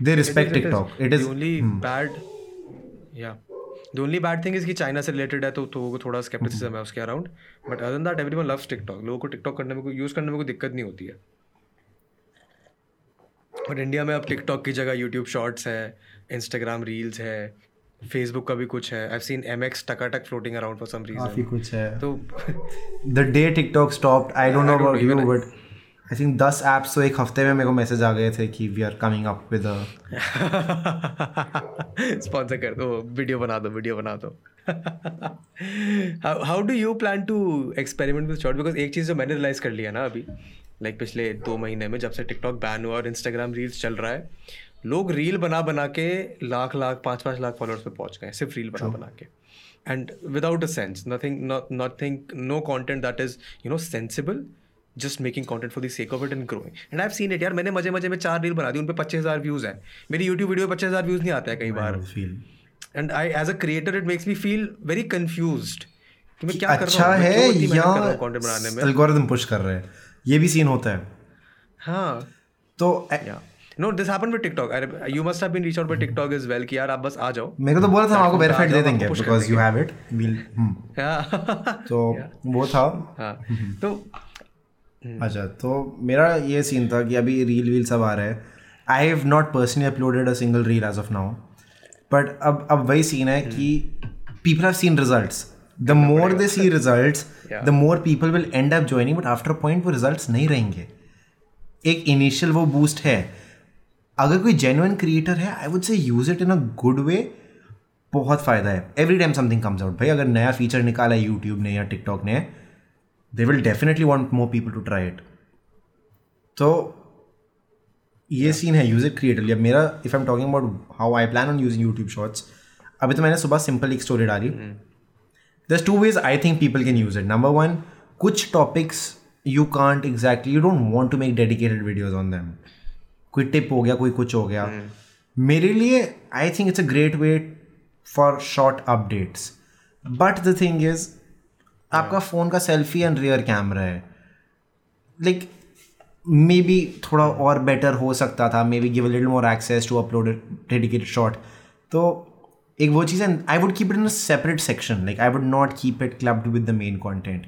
They respect It is- it is. TikTok. It is the only bad yeah the only bad thing is कि China से related है तो तो थोड़ा skepticism है उसके around but other that everyone loves TikTok लोगों को टिकटॉक करने में कोई यूज़ करने में कोई दिक्कत नहीं होती है. बट इंडिया में अब टिकटॉक की जगह यूट्यूब शॉर्ट्स है इंस्टाग्राम रील्स है फेसबुक का भी कुछ है. I seen M X Takatak floating around for some reason काफ़ी कुछ है। तो the day TikTok stopped, I don't know I don't about I think दस apps तो एक हफ़्ते में मेरे को मैसेज आ गए थे कि we are coming up with sponsor कर दो वीडियो बना दो वीडियो बना दो। How do you plan to experiment with short because एक चीज़ जो मैंने रियलाइज़ कर लिया ना अभी लाइक like पिछले दो महीने में जब से टिकटॉक बैन हुआ और इंस्टाग्राम रील्स चल रहा है लोग रील बना बना के लाख लाख पाँच पाँच लाख फॉलोअर्स पे पहुँच गए सिर्फ़ रील बना बना के। And without a sense nothing nothing no content that is you know sensible just making content for the sake of it and growing and I seen it यार मैंने मज़े मज़े में चार रील बना दी उन पर पच्चीस हज़ार व्यूज़ हैं। मेरी यूट्यूब वीडियो पच्चीस हज़ार व्यूज़ नहीं आते हैं कई बार। And I as a creator it makes me feel very confused कि मैं क्या कर अच्छा रहा हूँ मैं है या कंटेंट बनाने में? एल्गोरिथम पुश कर रहे हैं। ये भी सीन होता है। हाँ। तो no this happen with TikTok you must have been reach out by TikTok is well कि यार आप बस आ जाओ। मेरे को तो बोला था आपको वेरीफाइड दे देंगे बिकॉज़ यू हैव इट तो वो था। हाँ। तो अच्छा तो मेरा ये सीन था कि अभी रील वील सब आ रहे हैं। I have not personally uploaded a single reel as of now but अब अब वही सीन है कि people have seen results the more they see results the more people will end up joining but after point वो results नहीं रहेंगे। एक initial वो बूस्ट है। अगर कोई जेन्युइन क्रिएटर है I would say use it in a good way बहुत फ़ायदा है। Every time something comes out भाई अगर नया फीचर निकाला है यूट्यूब ने या टिकटॉक ने they will definitely want more people to try it तो ये सीन है यूज़ इट क्रिएटिवली अब मेरा if I am talking about how I plan on using YouTube shorts अभी तो मैंने सुबह सिंपल एक स्टोरी डाली. There's two ways I think people can use it. Number one, कुछ topics you can't exactly, you don't want to make dedicated videos on them. कोई tip हो गया कोई कुछ हो गया. मेरे लिए I think it's a great way for short updates but the thing is आपका फ़ोन का सेल्फी एंड रियर कैमरा है। लाइक मे बी थोड़ा और बेटर हो सकता था। Maybe give little more access to upload dedicated shot तो एक वो चीज़ है I would keep it in separate section like I would not keep it clubbed with the main content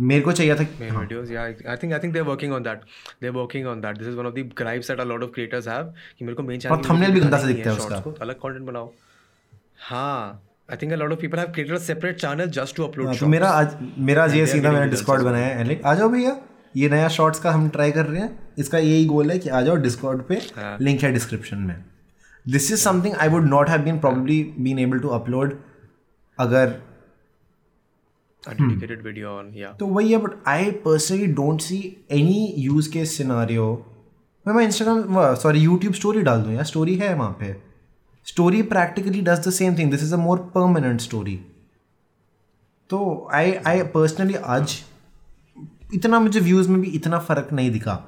मेरे को चाहिए था main videos yeah I, I think I think they're working on that they're working on that this is one of the gripes that a lot of creators have कि मेरे को main channel और thumbnail भी गंदा सा दिखता है उसका। को, अलग content बनाओ। हाँ। I think a lot of people have created a separate channel just to upload हाँ, तो मेरा आज मेरा आज ये सीधा मैंने डिस्कॉर्ड बनाया है आ जाओ भैया ये नया शॉर्ट्स का हम ट्राई कर रहे हैं। इसका यही गोल है कि आ जाओ डिस्कॉर्ड पे हाँ। लिंक है डिस्क्रिप्शन में। This is something I would not have been probably been able to upload अगर dedicated video on yeah. तो वही है but I personally don't see any use case scenario मैं मैं इंस्टाग्राम सॉरी यूट्यूब स्टोरी डाल दूँ यार। स्टोरी है वहाँ पे। Story practically does the same thing this is a more permanent story तो आई आई पर्सनली आज इतना मुझे व्यूज़ में भी इतना फ़र्क नहीं दिखा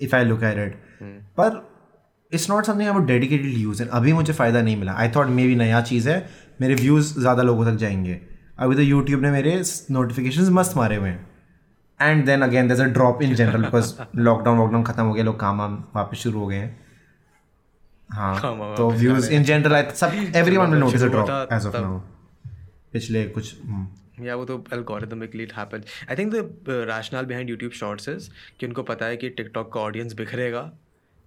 if I look at it पर it's not something I dedicated use and अभी मुझे फ़ायदा नहीं मिला. आई थॉट मे भी नया चीज़ है मेरे व्यूज़ ज़्यादा लोगों तक जाएँगे. अभी तो यूट्यूब ने मेरे नोटिफिकेशन मस्त मारे हुए हैं. And then again there a drop in general because lockdown walkdown खत्म हो गया लोग काम वाम वापस शुरू हो गए हैं. हाँ तो व्यूज़ इन जनरल आई सब everyone will notice a drop as of now पिछले कुछ हम्म, या वो तो algorithmically it happens I think the rationale behind YouTube shorts is कि उनको पता है कि टिकटॉक का ऑडियंस बिखरेगा।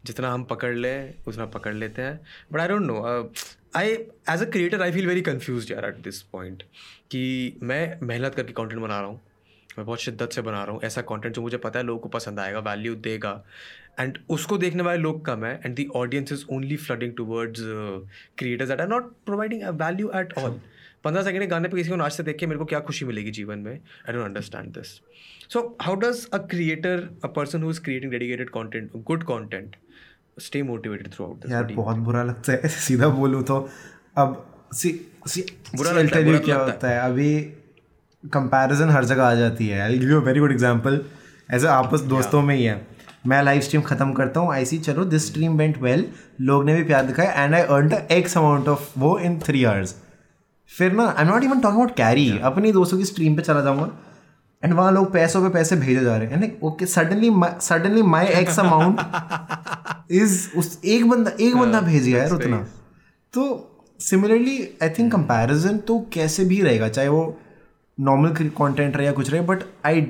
जितना हम पकड़ लें उतना पकड़ लेते हैं। But I don't know I as a creator I feel very confuse यार एट दिस पॉइंट कि मैं मेहनत करके कंटेंट बना रहा हूँ। मैं बहुत शिद्दत से बना रहा हूँ। ऐसा कंटेंट जो मुझे पता है लोगों को पसंद आएगा वैल्यू देगा। एंड उसको देखने वाले लोग कम है and the audience is only flooding towards creators at are not providing value at all पंद्रह सेकंड के गाने पे किसी को नाचते देख के मेरे को क्या खुशी मिलेगी जीवन में? I don't understand this so how does a creator a person who is creating dedicated content good content stay motivated throughout यार बहुत बुरा लगता है सीधा बोलूँ तो। अब सी सी बुरा लगता है, बुरा क्या होता है। अभी कंपैरिजन हर जगह आ जाती है। I give you a very good example ऐसे आपस दोस्तों में ही है। मैं लाइव स्ट्रीम खत्म करता हूँ। ऐसी चलो दिस स्ट्रीम वेंट वेल लोग ने भी प्यार दिखाया। And I earn the X amount of वो इन थ्री आवर्स फिर ना I am not even talking about carry अपनी दोस्तों की स्ट्रीम पे चला जाऊँगा। एंड वहाँ लोग पैसों पे पैसे भेजे जा रहे हैं। Okay suddenly suddenly my X amount is उस एक बंदा एक बंदा भेज गया यार उतना तो सिमिलरली आई थिंक कंपैरिजन तो कैसे भी रहेगा चाहे वो नॉर्मल कंटेंट रहे या कुछ रहे but I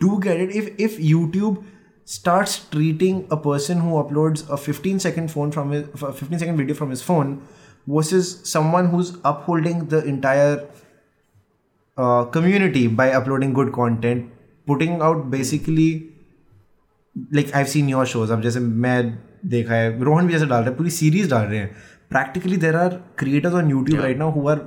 do get it if if YouTube starts treating a person who uploads a 15 second phone from his 15 second video from his phone versus someone who's upholding the entire uh, community by uploading good content putting out basically like I've seen your shows अब जैसे मैं देखा है रोहन भी जैसे डाल रहे हैं पूरी सीरीज डाल रहे हैं practically there are creators on YouTube right now who are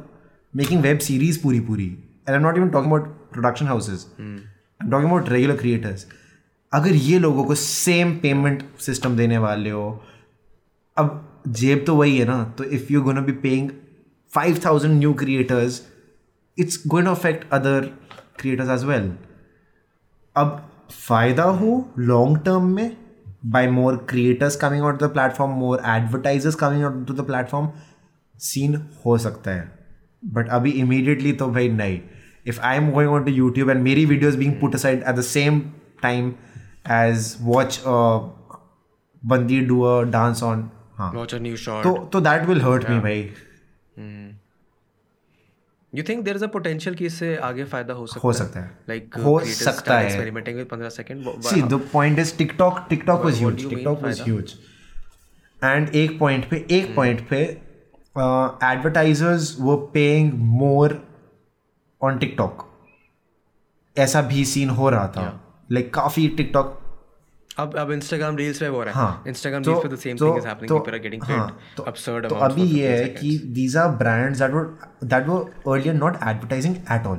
making web series पूरी पूरी and I'm not even talking about production houses I'm talking about regular creators अगर ये लोगों को सेम पेमेंट सिस्टम देने वाले हो, अब जेब तो वही है ना तो if you gonna be paying five thousand new creators it's going to affect other creators as well अब फ़ायदा हो लॉन्ग टर्म में more creators coming out to the platform, more advertisers coming out to the platform scene हो सकता है. But अभी immediately तो भाई नहीं. If I am going on to YouTube and मेरी videos being put aside at the same time as watch बंदी do a dance on हाँ Watch a new shot. तो तो दैट विल हर्ट मी भाई you think there is a potential कि इससे आगे फ़ायदा हो सकता हो सकता है Like हो सकता है experimenting with 15 second. wha- See, the point is TikTok. TikTok was What- what huge. do TikTok was huge. And एक point पे एक Hmm. point पे uh, advertisers were paying more on TikTok. ऐसा भी सीन हो रहा था लाइक काफ़ी टिकटॉक अब अब इंस्टाग्राम Reels पे हो रहा है। हाँ Instagram तो- Reels पे the same तो- thing is happening. तो- people are getting हाँ, paid. तो- absurd तो अभी ये है कि these are brands that were that were earlier not advertising at all.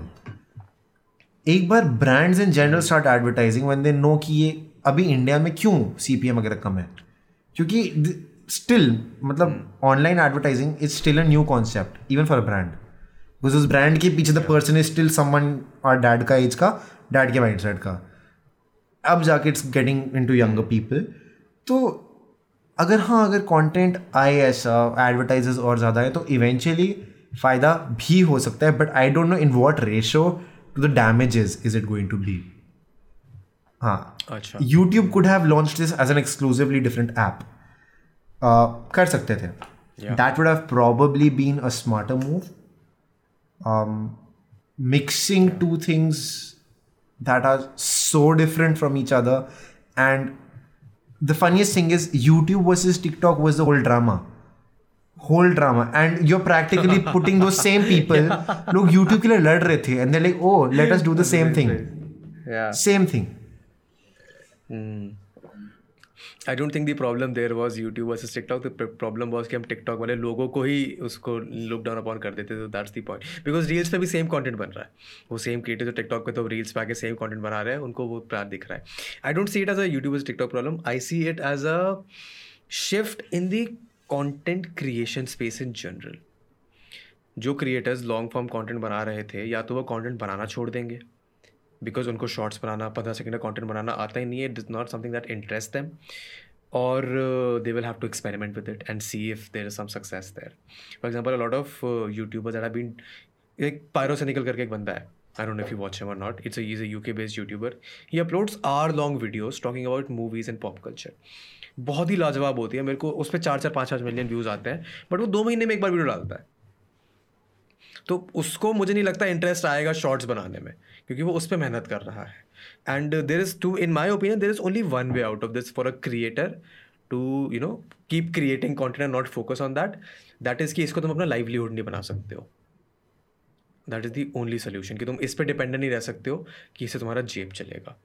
एक बार brands in general start advertising when they know कि ये अभी इंडिया में क्यों सीपीएम वगैरह कम है? क्योंकि स्टिल मतलब online advertising is still a new concept even for a brand because उस ब्रांड के पीछे the person is still someone और डैड का एज का डैड के माइंड का. अब जाके it's getting into younger people तो अगर हाँ अगर कंटेंट आए ऐसा एडवर्टाइजर्स और ज़्यादा है तो इवेंचुअली फ़ायदा भी हो सकता है but I don't know in what ratio to the damages is it going to be हाँ। अच्छा। YouTube could have launch this as an exclusively different app कर सकते थे। That would have probably been a smarter move mixing two things that are so different from each other and the funniest thing is youtube versus tiktok was the whole drama whole drama and you're practically putting those same people लोग youtube के लिए लड़ रहे थे and they're like oh let us do the same thing yeah same thing I don't think the problem there was YouTube versus TikTok the problem was कि हम TikTok वाले लोगों को ही उसको लुक डाउन अपॉन कर देते थे that's the point because reels पे भी सेम कंटेंट बन रहा है। वो सेम क्रिएटर जो टिकटॉक पे तो रील्स पे आके सेम कंटेंट बना रहे हैं, उनको वो प्यार दिख रहा है। I don't see it as a YouTube TikTok problem I see it as a shift in the content creation space in general जो क्रिएटर्स लॉन्ग फॉर्म कॉन्टेंट बना रहे थे, या तो वो कॉन्टेंट बनाना छोड़ देंगे। बिकॉज़ उनको शॉर्ट्स बनाना, पंद्रह सेकेंड का कॉन्टेंट बनाना आता ही नहीं है it is not something that interest them or they will have to experiment with it and see if there is some success there for example lot of YouTubers have been एक Pyrocynical करके एक बंदा है. I don't if you watch or not it's is a UK based YouTuber he uploads are long videos talking about movies and pop culture बहुत ही लाजवाब होती है. मेरे को उस पर चार चार पाँच पाँच मिलियन व्यूज़ आते हैं बट वो दो महीने में एक बार वीडियो डालता है. तो उसको मुझे नहीं लगता इंटरेस्ट आएगा शॉर्ट्स बनाने में, क्योंकि वो उस पर मेहनत कर रहा है। And there is two in my opinion there is only one way out of this for a creator to you know keep creating content and not focus on that that is कि इसको तुम अपना livelihood नहीं बना सकते हो। That is the only solution कि तुम इस पर डिपेंडेंट नहीं रह सकते हो कि इससे तुम्हारा जेब चलेगा।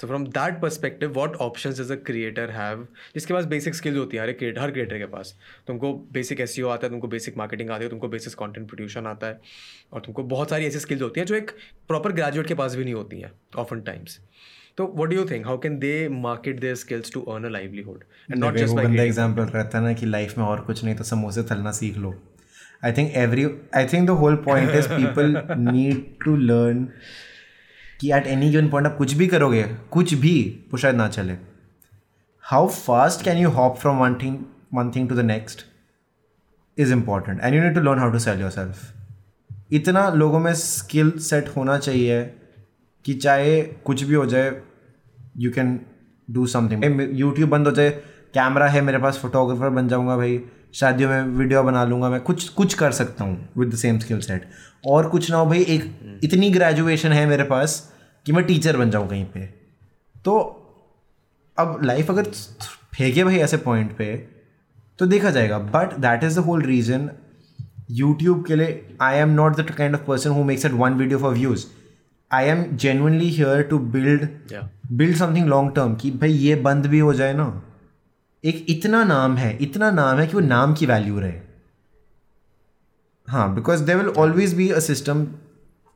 तो from that perspective what option is a creator have जिसके पास बेसिक स्किल्स होती है हर क्रिएटर हर क्रिएटर के पास। तुमको बेसिक एस आता है तुमको बेसिक मार्केटिंग आती है तुमको बेसिक कॉन्टेंट प्रोड्यूशन आता है और तुमको बहुत सारी ऐसी स्किल्स होती हैं जो एक प्रॉपर ग्रेजुएट के पास भी नहीं होती हैं ऑफन टाइम्स तो what do you think how can they market their skills to earn a livelihood and not just बंदा एग्जांपल रहता है ना कि लाइफ में और कुछ नहीं तो समोसे तलना सीख लो। I think every I think the whole point is people need to learn कि एट एनी गिवन पॉइंट आप कुछ भी करोगे, कुछ भी वो शायद ना चले। How fast can you hop from one thing one thing to the next is important and you need to learn how to sell yourself इतना लोगों में स्किल सेट होना चाहिए कि चाहे कुछ भी हो जाए you can do something YouTube बंद हो जाए कैमरा है मेरे पास फोटोग्राफर बन जाऊँगा भाई। शादियों में वीडियो बना लूँगा मैं कुछ कुछ कर सकता हूँ with the same skill set और कुछ ना हो भाई एक इतनी ग्रेजुएशन है मेरे पास कि मैं टीचर बन जाऊँ कहीं पे। तो अब लाइफ अगर फेंके भाई ऐसे पॉइंट पे तो देखा जाएगा। But that is the whole reason YouTube के लिए I am not the kind of person who makes at one video for views I am genuinely here to build build something long term कि भाई ये बंद भी हो जाए ना। एक इतना नाम है इतना नाम है कि वो नाम की वैल्यू रहे। हाँ because they will always be a system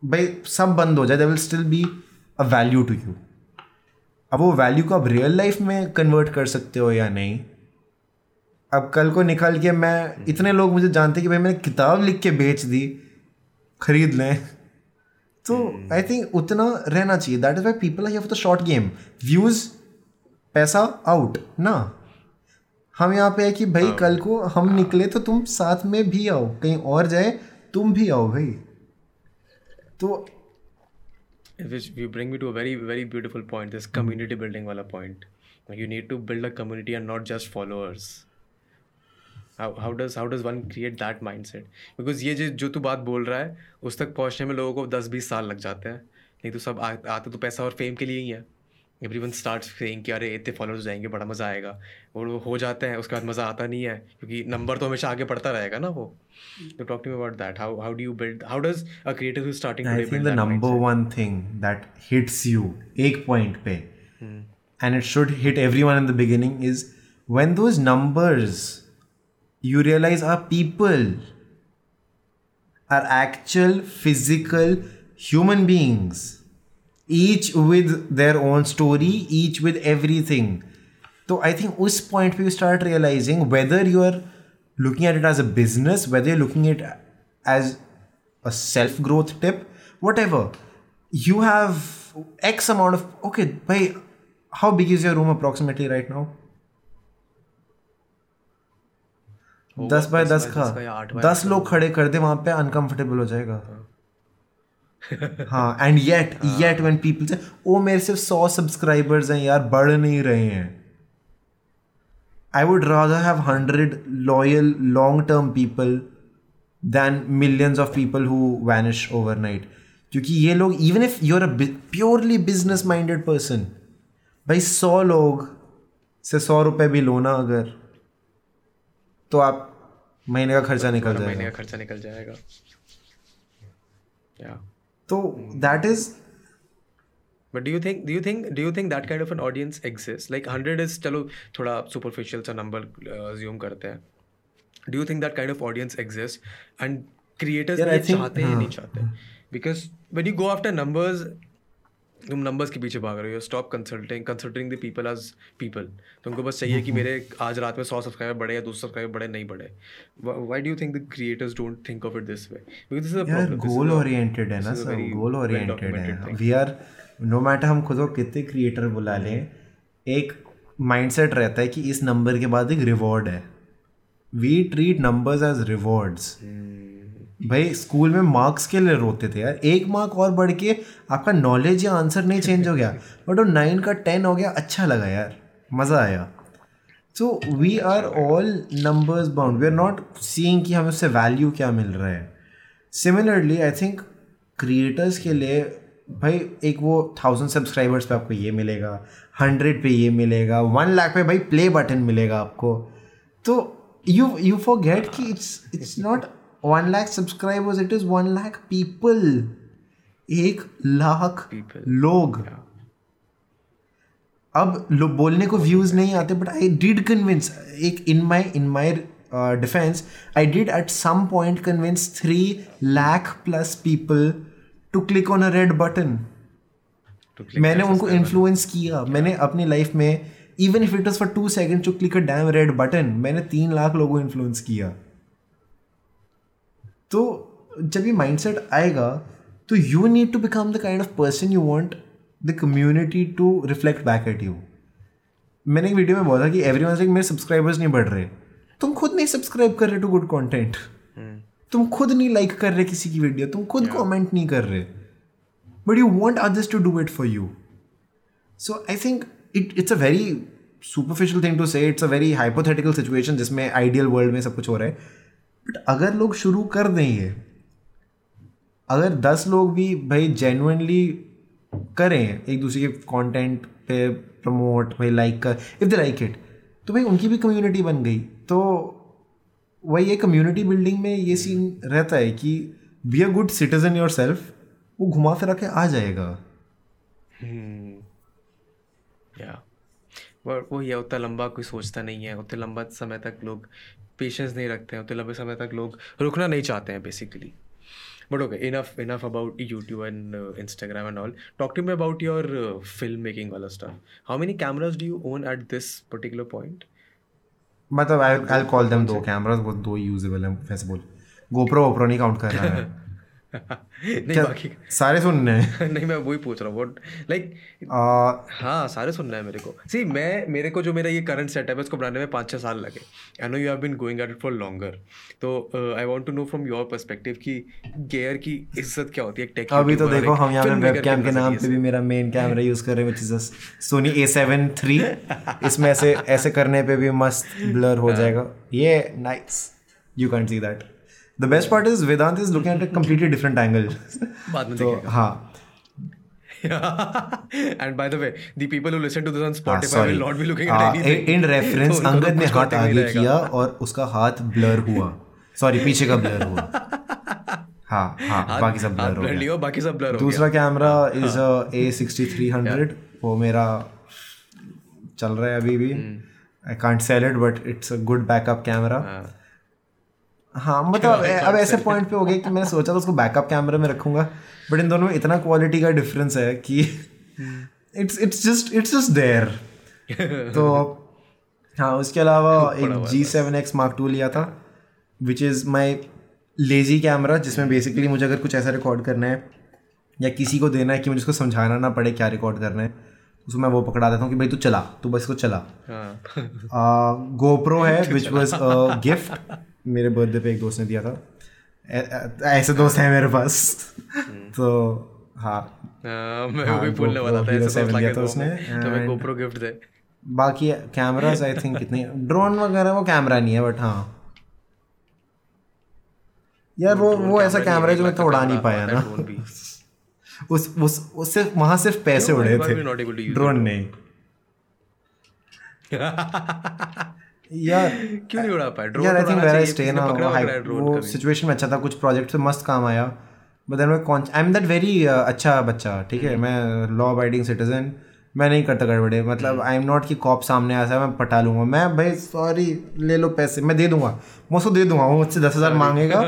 भाई सब बंद हो जाए they will still be a value to you अब वो वैल्यू को आप रियल लाइफ में कन्वर्ट कर सकते हो या नहीं? अब कल को निकल के मैं इतने लोग मुझे जानते कि भाई मैंने किताब लिख के बेच दी खरीद लें। तो आई थिंक उतना रहना चाहिए। That is why people I for the short game views पैसा आउट ना। हम यहाँ पे है कि भाई हाँ। कल को हम हाँ। निकले तो तुम साथ में भी आओ कहीं और जाए तुम भी आओ भाई। तो you bring me to a very very beautiful point this community building वाला point you need to build a community and not just followers how does how does one create that mindset because ये जो तू बात बोल रहा है उस तक पहुँचने में लोगों को दस बीस साल लग जाते हैं। नहीं तो सब आते तो पैसा और फेम के लिए ही है। एवरी वन स्टार्ट सेइंग कि अरे इतने फॉलोअर्स जाएँगे बड़ा मज़ा आएगा। और वो हो जाते हैं उसके बाद मज़ा आता नहीं है क्योंकि नंबर तो हमेशा आगे बढ़ता रहेगा ना वो। तो talk to me about that how how do you build how does a creator who starting today build the number one thing that hits you एक पॉइंट पे and it should hit everyone in the beginning is when those numbers you realise are people are actual physical human human each with their own story each with everything तो I think उस point पे you start realising whether you are looking at it as a business whether you looking it as a self growth tip whatever you have X amount of okay भाई how big is your room approximately right now दस by दस का दस लोग खड़े कर दे वहाँ पे अनकंफर्टेबल हो जाएगा। uh-huh. हाँ and yet yet when people say ओ मेरे सिर्फ़ सौ सब्सक्राइबर्स हैं यार बढ़ नहीं रहे हैं. I would rather have hundred loyal long term people than millions of people who vanish overnight क्योंकि ये लोग even if you are a purely business minded person भाई सौ लोग से सौ रुपए भी लो ना अगर तो आप महीने का खर्चा निकल जाएगा महीने का खर्चा निकल जाएगा। या तो that is but do you think do you think do you think that kind of an audience exist like hundred is चलो थोड़ा सुपरफिशियल सा नंबर ज्यूम uh, करते हैं. Do you think that kind of audience exist and creators चाहते हैं नहीं हाँ। चाहते. Because when you go after numbers तुम नंबर्स के पीछे भाग रहे हो stop consulting consulting the people as people तुमको बस चाहिए कि मेरे आज रात में सौ सब्सक्राइबर बढ़े या दो सौ सब्सक्राइबर बढ़े नहीं बढ़े। Why do you think the creators don't think of it this way because this is a goal oriented है ना सर गोल ओरिएंटेड है। वी आर नो मैटर हम खुद को कितने क्रिएटर बुला लें एक माइंडसेट रहता है कि इस नंबर के बाद एक रिवॉर्ड है। We treat numbers as rewards भाई, स्कूल में मार्क्स के लिए रोते थे यार। एक मार्क और बढ़ के आपका नॉलेज या आंसर नहीं चेंज हो गया। बट वो नाइन का टेन हो गया अच्छा लगा यार। मज़ा आया। So we are all numbers bound we are not seeing कि हमें उससे वैल्यू क्या मिल रहा है। सिमिलरली आई थिंक क्रिएटर्स के लिए भाई, एक वो थाउज़ेंड सब्सक्राइबर्स पे आपको ये मिलेगा हंड्रेड पे ये मिलेगा वन लाख पे भाई प्ले बटन मिलेगा आपको। तो यू यू फॉर गेट कि it's it's not one lakh subscribers it is one lakh people एक लाख People. लोग। अब लो बोलने को व्यूज़ नहीं आते बट आई डिड कन्विंस एक in my in my defence I did at some point convince three lakh plus people to click on a red button मैंने उनको इन्फ्लुएंस किया। मैंने अपनी लाइफ में even if it was for two second to click a damn red button मैंने तीन लाख लोगों को इन्फ्लुएंस किया। तो जब ये माइंडसेट आएगा तो you need to become the kind of person you want the community to reflect back at you मैंने एक वीडियो में बोला कि एवरी वन मेरे सब्सक्राइबर्स नहीं बढ़ रहे। तुम खुद नहीं सब्सक्राइब कर रहे टू गुड कॉन्टेंट तुम खुद नहीं लाइक कर रहे किसी की वीडियो तुम खुद कमेंट नहीं कर रहे। But you want others to do it for you so I think it it's a very superficial thing to say it's a very hypothetical situation जिसमें आइडियल वर्ल्ड में सब कुछ हो रहा है। बट अगर लोग शुरू कर दें ये अगर दस लोग भी भाई जेनुअनली करें, एक दूसरे के कंटेंट पे प्रमोट भाई लाइक कर इफ़ दे लाइक इट तो भाई उनकी भी कम्युनिटी बन गई। तो वही ये कम्युनिटी बिल्डिंग में ये सीन रहता है कि be a good citizen yourself वो घुमा फिरा के आ जाएगा। या पर वो ये उतना लंबा कोई सोचता नहीं है उतने लंबा समय तक लोग पेशेंस नहीं रखते हैं उतने लंबे समय तक लोग रुकना नहीं चाहते हैं basically but okay enough enough about YouTube and Instagram and all talk to me about your film making वाला stuff how many cameras do you own at this particular point मतलब आई आई कॉल देम दो cameras वो दो usable हैं वैसे बोल। GoPro वोप्रो नहीं count कर रहा है नहीं बाकी सारे सुनने हैं? नहीं मैं वही पूछ रहा हूँ व्हाट लाइक हाँ सारे सुनना है मेरे को। सी मैं मेरे को जो मेरा ये करंट सेटअप है उसको बनाने में पाँच छः साल लगे। I know you have been going at it for longer तो I want to know from your perspective कि गेयर की इज़्ज़त क्या होती है टेक अभी तो देखो हम यहाँ पे वेबकैम के नाम पे भी मेरा मेन कैमरा यूज़ कर रहे हैं which is Sony A seven three इसमें ऐसे ऐसे करने पे भी मस्त ब्लर हो जाएगा। ये nice you can't see that the best part is Vedant is looking at a completely different angle बाद में तो हाँ. And by the way the people who listen to this on हाँ, Spotify sorry. Will not be looking हाँ, at anything in reference Angad ने हाथ आगे किया और उसका हाथ ब्लर हुआ। सॉरी पीछे का ब्लर हुआ। हाँ हाँ बाकी सब ब्लर हो गया। बाकी सब ब्लर दूसरा camera is A sixty three hundred वो मेरा चल रहा है अभी भी। I can't sell it but it's a good backup camera हाँ हाँ मतलब अब ऐसे पॉइंट पे हो गया कि मैंने सोचा था उसको बैकअप कैमरे में रखूँगा बट इन दोनों में इतना क्वालिटी का डिफरेंस है कि it's it's just it's just there तो हाँ उसके अलावा एक G seven X mark two लिया था which is my lazy camera जिसमें बेसिकली मुझे अगर कुछ ऐसा रिकॉर्ड करना है या किसी को देना है कि मुझे उसको समझाना ना पड़े क्या रिकॉर्ड करना है उसको मैं वो पकड़ा देता हूँ कि भाई तू चला तू बस इसको चला। हाँ। गोप्रो है विच वॉज़ गिफ्ट मेरे बर्थडे पे एक दोस्त ने दिया था। ऐसे दोस्त हैं मेरे पास। तो हाँ। हाँ, मैं हाँ, वही बोलने वाला था ऐसे दोस्त लिया था उसने, तो गोप्रो गिफ्ट दे। बाकी कैमराज आई थिंक कितने ड्रोन वगैरह वो कैमरा नहीं है बट हाँ। यार वो वो ऐसा कैमरा जो मैं तो उड़ा नहीं पाया ना। उस उस उससे वहाँ सिर्फ़ पैसे उड़े थे। ड्रोन नहीं। यार क्यों नहीं उड़ा पाया ड्रोन यार I think where I stay ना वो पकड़ा है hype- ड्रोन वो कभी? सिचुएशन में अच्छा था कुछ प्रोजेक्ट से मस्त काम आया but then I am that very अच्छा बच्चा ठीक है? मैं लॉ अबाइडिंग सिटीजन मैं नहीं करता गड़बड़े मतलब आई एम नॉट कि कॉप सामने आ मैं पटा लूँगा मैं भाई सॉरी ले लो पैसे मैं दे दूँगा मैं उसको दे दूँगा वो मुझसे दस हज़ार मांगेगा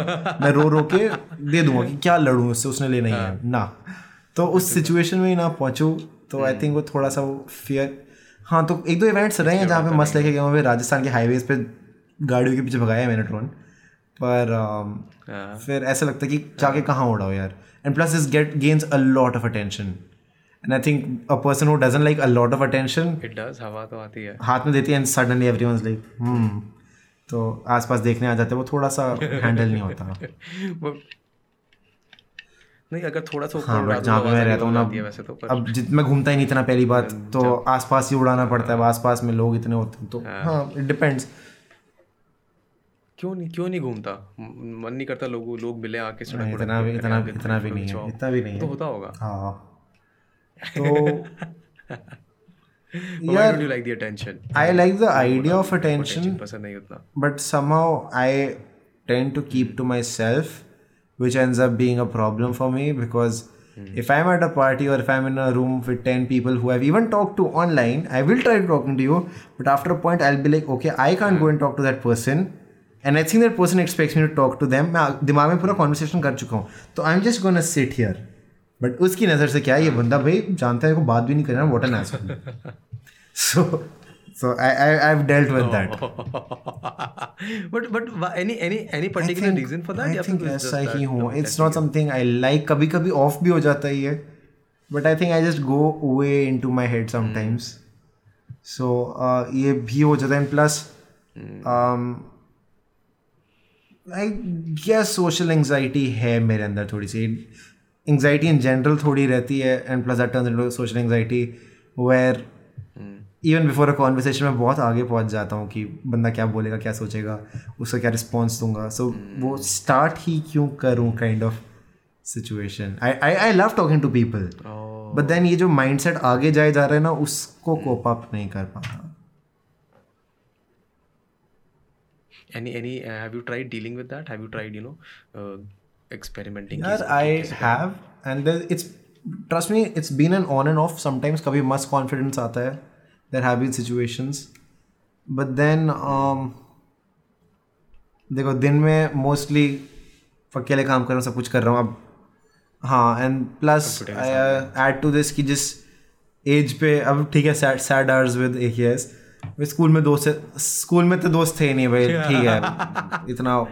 मैं रो रो के दे दूँगा कि क्या लड़ूँ उससे उसने लेना ही है ना। तो उस सिचुएशन में ही ना पहुँचूँ तो आई थिंक वो थोड़ा सा वो फियर हाँ तो एक दो इवेंट्स रहे हैं जहाँ पे मस्त लेके गया हूँ। राजस्थान के हाईवेज पे गाड़ियों के पीछे भगाया है मैंने ड्रोन पर um, हाँ। फिर ऐसा लगता है कि जाके कहाँ उड़ाओ यार। And plus is get gains a lot of attention and I think a person who doesn't like a lot of attention it does हवा तो आती है। हाथ में देती है एंड सडनली लाइक हम्म तो आसपास देखने आ जाते हैं वो थोड़ा सा हैंडल नहीं होता। वो- नहीं अगर थोड़ा सा हाँ बट जहाँ पे मैं रहता हूँ ना है वैसे तो अब जित मैं घूमता ही नहीं इतना पहली बात तो आसपास ही उड़ाना पड़ता है अब आसपास में लोग इतने होते हैं तो हाँ। इट डिपेंड्स क्यों नहीं क्यों नहीं घूमता? मन नहीं करता लोग लोग मिले आके सड़क इतना भी इतना आगे इतना भी नहीं है इतना भी नहीं तो होता होगा। हाँ। तो why don't you like the attention I like the idea of attention पसंद नहीं उतना but somehow I tend to keep to myself which ends up being a problem for me because mm. if i'm at a party or if i'm in a room with 10 people who i've even talked to online i will try talking to you but after a point i'll be like okay i can't mm. go and talk to that person and i think that person expects me to talk to them मैं दिमाग में पूरा conversation कर चुका हूँ तो I am just gonna sit here but उसकी नज़र से क्या है, ये बंदा भाई जानता है को बात भी नहीं करना what an so so I, I I've dealt with that. but but any any any particular think- reason for that? I think ऐसा ही हूँ. no, इट्स ऐसे नॉट ही है? समथिंग आई लाइक कभी कभी ऑफ़ भी हो जाता ही है but I think I just go way into my head sometimes so uh, ये भी हो जाता है. Plus I guess social anxiety है मेरे अंदर थोड़ी सी. एंगजाइटी इन जनरल थोड़ी रहती है and plus that turns into social anxiety where even before a conversation में बहुत आगे पहुँच जाता हूँ कि बंदा क्या बोलेगा क्या सोचेगा उसका क्या रिस्पॉन्स दूँगा सो so, वो स्टार्ट ही क्यों करूँ kind of situation I I I love talking to people. But then ये जो माइंडसेट आगे जाए जा रहा है ना उसको कोप अप नहीं कर पाता Any any uh, have you tried dealing with that? Have you tried you know uh, experimenting? I कैसे करना? Have and it's trust me it's been an on and off sometimes कभी मस्त confidence आता है there have been situations but then um, देखो दिन में mostly अकेले काम कर रहा हूँ सब कुछ कर रहा हूँ अब। हाँ and plus add to this कि जिस एज पे अब ठीक है sad sad hours with a years school में दोस्त स्कूल में तो दोस्त थे ही नहीं भाई ठीक है। इतना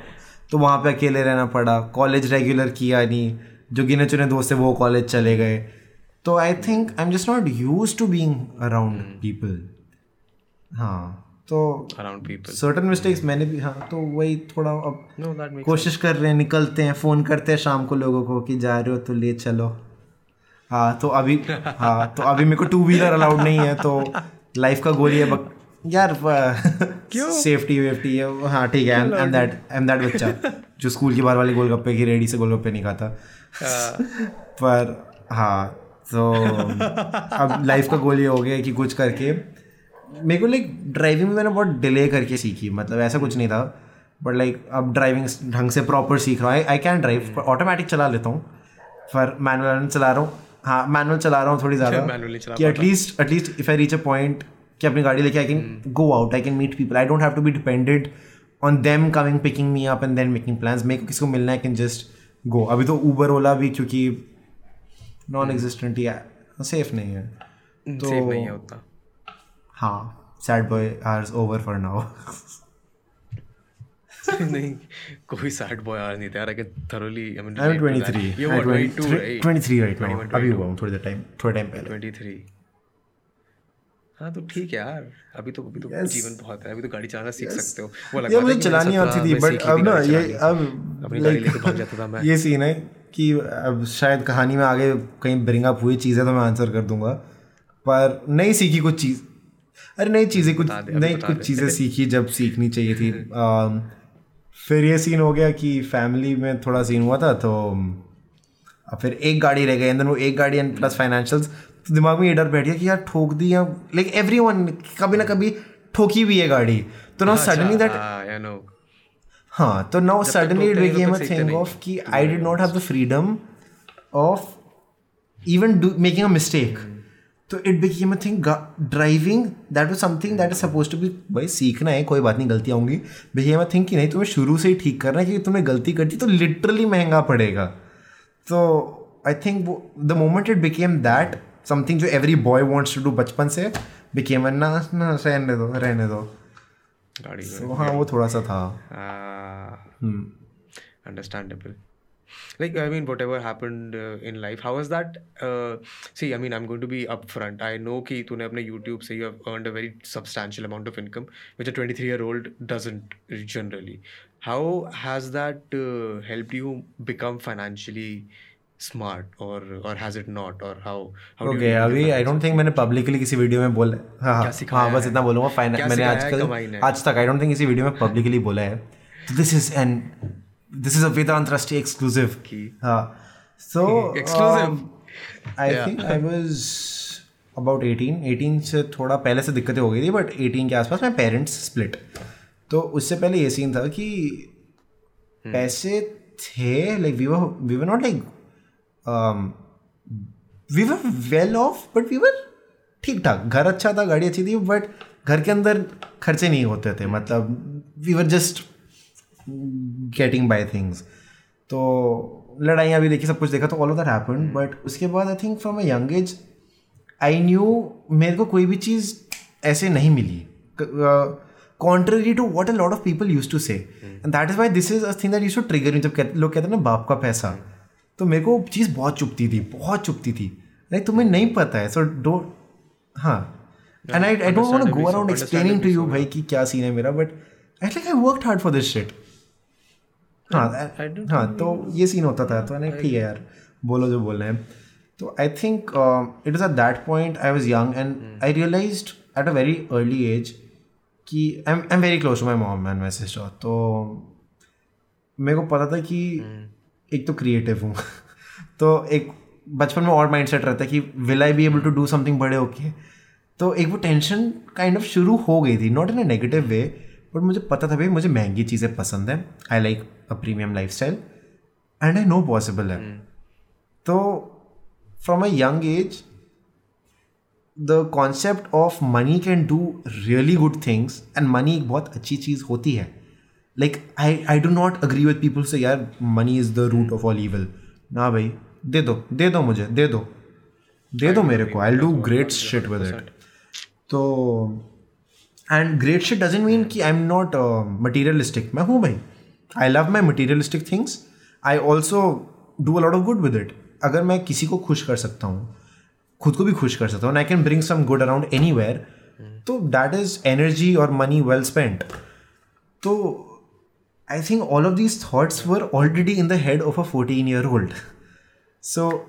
तो वहाँ पे अकेले रहना पड़ा। कॉलेज रेगुलर किया नहीं। जो गिने चुने दोस्त थे वो कॉलेज चले गए। तो I think I am just not used to being around people हाँ तो around people? सर्टन मिस्टेक्स मैंने भी हाँ तो वही थोड़ा अब No, कोशिश कर रहे हैं निकलते हैं फ़ोन करते हैं शाम को लोगों को कि जा रहे हो तो ले चलो। हाँ तो अभी हाँ तो अभी मेरे को टू व्हीलर अलाउड नहीं है तो लाइफ का गोली है बक यार क्यों? सेफ्टी वेफ्टी है हाँ ठीक है एम दैट एम दैट बच्चा जो स्कूल के बाहर वाले गोलगप्पे की रेडी से गोलगप्पे नहीं खाता। पर हाँ तो अब लाइफ का गोल ये हो गया कि कुछ करके। मेरे को लाइक ड्राइविंग में मैंने बहुत डिले करके सीखी मतलब ऐसा कुछ नहीं था। बट लाइक अब ड्राइविंग ढंग से प्रॉपर सीख रहा हूँ। आई कैन ड्राइव ऑटोमेटिक चला लेता हूँ। पर मैनुअल चला रहा हूँ। हाँ मैनुअल चला रहा हूँ थोड़ी ज़्यादा। कि at least at least if I reach a point कि अपनी गाड़ी लेके I can go out I can meet people I don't have to be depended on them coming picking me up and then making plans मेरे को किसी को मिलना है कैन जस्ट गो अभी तो ऊबर ओला भी क्योंकि नॉन एग्जिस्टेंट ही सेफ़ नहीं है। तो सेफ़ नहीं है उतना। हाँ sad boy hours over for now नहीं कोई सैड बॉय आ नहीं था। I can thoroughly I mean I am 23 ये what 22 23 23 राइट नाउ अभी हुआ हूँ थोड़ी देर टाइम थोड़ा टाइम पहले। 23 हाँ तो ठीक है यार। अभी तो अभी तो Yes. जीवन बहुत है। अभी तो गाड़ी चलाना सीख सकते हो। वो ये मुझे चलानी आती थी बट अब ना ये अब अपनी गाड़ी लेके भाग जाता था मैं। ये सीन है। कि अब शायद कहानी में आगे कहीं ब्रिंग अप हुई चीज़ें तो मैं आंसर कर दूँगा पर नहीं सीखी कुछ चीज़। अरे नई चीज़ें कुछ नई कुछ चीज़ें सीखी जब सीखनी चाहिए थी। अम, फिर ये सीन हो गया कि फैमिली में थोड़ा सीन हुआ था तो अब फिर एक गाड़ी रह गई एंड वो एक गाड़ी एंड प्लस फाइनेंशियल्स तो दिमाग में ये डर बैठ गया कि यार ठोक दी या लाइक एवरी कभी ना कभी ठोकी भी है गाड़ी। तो ना सडनली दैट हाँ तो now suddenly it became a thing of कि I did not have the freedom of even do making a mistake तो it became a thing driving that was something that is suppose to be भाई सीखना है कोई बात नहीं गलतियाँ होंगी। बिकेम अ थिंग कि नहीं तुम्हें शुरू से ही ठीक करना है क्योंकि तुमने गलती कर दी तो लिटरली महँगा पड़ेगा। तो I think the moment it became that something जो every boy wants to do बचपन से बिकेम ना ना रहने दो रहने दो। गाड़ी तो हाँ वो थोड़ा सा था uh, understandable like i mean whatever happened uh, in life how was that uh, see i mean i'm going to be upfront i know कि तूने अपने youtube से you have earned a very substantial amount of income which a 23 year old doesn't generally how has that uh, helped you become financially smart or has it not? Or how how do you okay अभी I don't think मैंने publicly किसी video में बोला हाँ हाँ सिखाया हाँ बस है? इतना बोलूँगा फाइन मैंने आजकल आज तक आई डोंट थिंक किसी वीडियो में पब्लिकली बोला है। तो this is an this is a Vedant trustee exclusive की हाँ so Exclusive. I think I was about 18 18 से थोड़ा पहले से दिक्कतें हो गई थी बट 18 के आसपास मैं पेरेंट्स स्प्लिट तो उससे पहले ये सीन था कि पैसे थे like we were we were not like we were well off but we were ठीक ठाक। घर अच्छा था गाड़ी अच्छी थी बट घर के अंदर खर्चे नहीं होते थे। मतलब we were just getting by things तो लड़ाइयाँ भी देखी सब कुछ देखा तो all of that happen but उसके बाद I think from a young age I knew मेरे को कोई भी चीज़ ऐसे नहीं मिली। Contrary to what a lot of people used to say and that is why this is a thing that used to trigger जब लोग कहते हैं ना बाप का पैसा। तो मेरे को चीज़ बहुत चुपती थी बहुत चुपती थी। लाइक तुम्हें नहीं पता है सो डोंट हाँ। And I I don't want to go around explaining to you भाई कि क्या सीन है मेरा but I like I worked hard for this shit हाँ हाँ तो ये सीन होता था तो नहीं ठीक है यार बोलो जो बोल रहे हैं। तो I think it is at that point I was young and I realise at a very early age कि I am I am very close to my mom and my sister तो मेरे को पता था कि एक तो क्रिएटिव हूँ। तो एक बचपन में और माइंड सेट रहता है कि will I be able to do something बड़े ओके तो एक वो टेंशन काइंड ऑफ़ शुरू हो गई थी not in a negative way but मुझे पता था भाई मुझे महँगी चीज़ें पसंद हैं। I like a premium lifestyle and I know possible है तो from a young age the concept of money can do really good things and money एक बहुत अच्छी चीज़ होती है। Like I I do not agree with people से यार money is the root of all evil ना भाई दे दो दे दो मुझे दे दो दे दो मेरे को I do great shit with it तो and great shit doesn't mean कि आई एम नॉट मटीरियलिस्टिक मैं हूँ भाई I love my materialistic things I also do a lot of good with it अगर मैं किसी को खुश कर सकता हूँ खुद को भी खुश कर सकता हूँ I can bring some good around anywhere तो दैट इज़ एनर्जी और मनी वेल स्पेंड तो I think all of these thoughts were already in the head of a fourteen year old so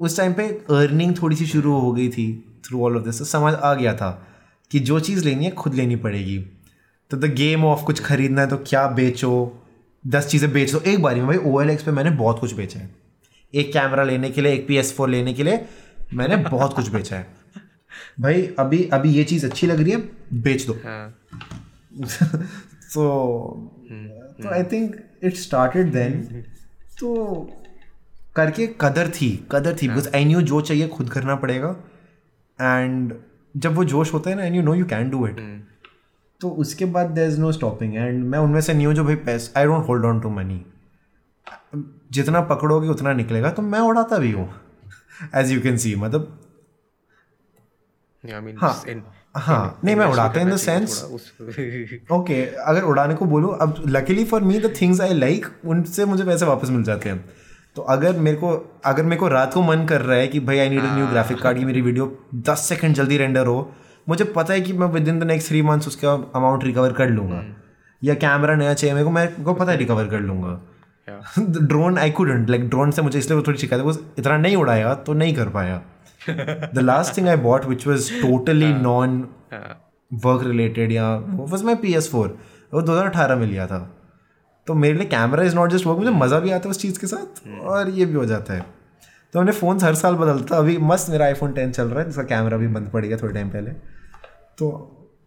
उस टाइम पे earning थोड़ी सी शुरू हो गई थी थ्रू ऑल ऑफ़ दिस समझ आ गया था कि जो चीज़ लेनी है खुद लेनी पड़ेगी। तो द गेम ऑफ़ कुछ खरीदना है तो क्या बेचो? दस चीज़ें बेच दो। एक बारी में भाई ओ एल एक्स पे मैंने बहुत कुछ बेचा है। एक कैमरा लेने के लिए एक पी एस फोर लेने के लिए मैंने बहुत कुछ बेचा है। भाई अभी अभी ये चीज़ अच्छी लग रही है बेच दो। तो तो I think it started then तो करके कदर थी कदर थी बिकॉज़ आई न्यू जो चाहिए खुद करना पड़ेगा। एंड जब वो जोश होता है ना and you know you can do it तो उसके बाद there is no stopping and मैं उनमें से नहीं हूँ जो भाई पैसे I don't hold on to money जितना पकड़ोगे उतना निकलेगा। तो मैं उड़ाता भी हूँ एज यू कैन सी मतलब हाँ। हाँ। नहीं मैं उड़ाता इन द सेंस ओके अगर उड़ाने को बोलूँ अब luckily for me the things I like उनसे मुझे पैसे वापस मिल जाते हैं। तो अगर मेरे को अगर मेरे को रात को मन कर रहा है कि भाई I need a new graphic card की मेरी वीडियो दस सेकंड जल्दी रेंडर हो मुझे पता है कि मैं within the next three months उसका अमाउंट रिकवर कर लूँगा। या कैमरा नया चाहिए मेरे को मैं को पता है रिकवर कर लूँगा। Drone I couldn't like drone से मुझे इसलिए थोड़ी शिकायत वो इतना नहीं उड़ाया तो नहीं कर पाया। The last thing I bought which was totally non work related या वो was my P S four वो दो हज़ार अठारह में लिया था। तो मेरे लिए camera is not just work मुझे मज़ा भी आता है उस चीज़ के साथ और ये भी हो जाता है। तो मैंने फ़ोन हर साल बदलता अभी मस्त मेरा आईफोन टेन चल रहा है जिसका कैमरा भी बंद पड़ गया थोड़े टाइम पहले। तो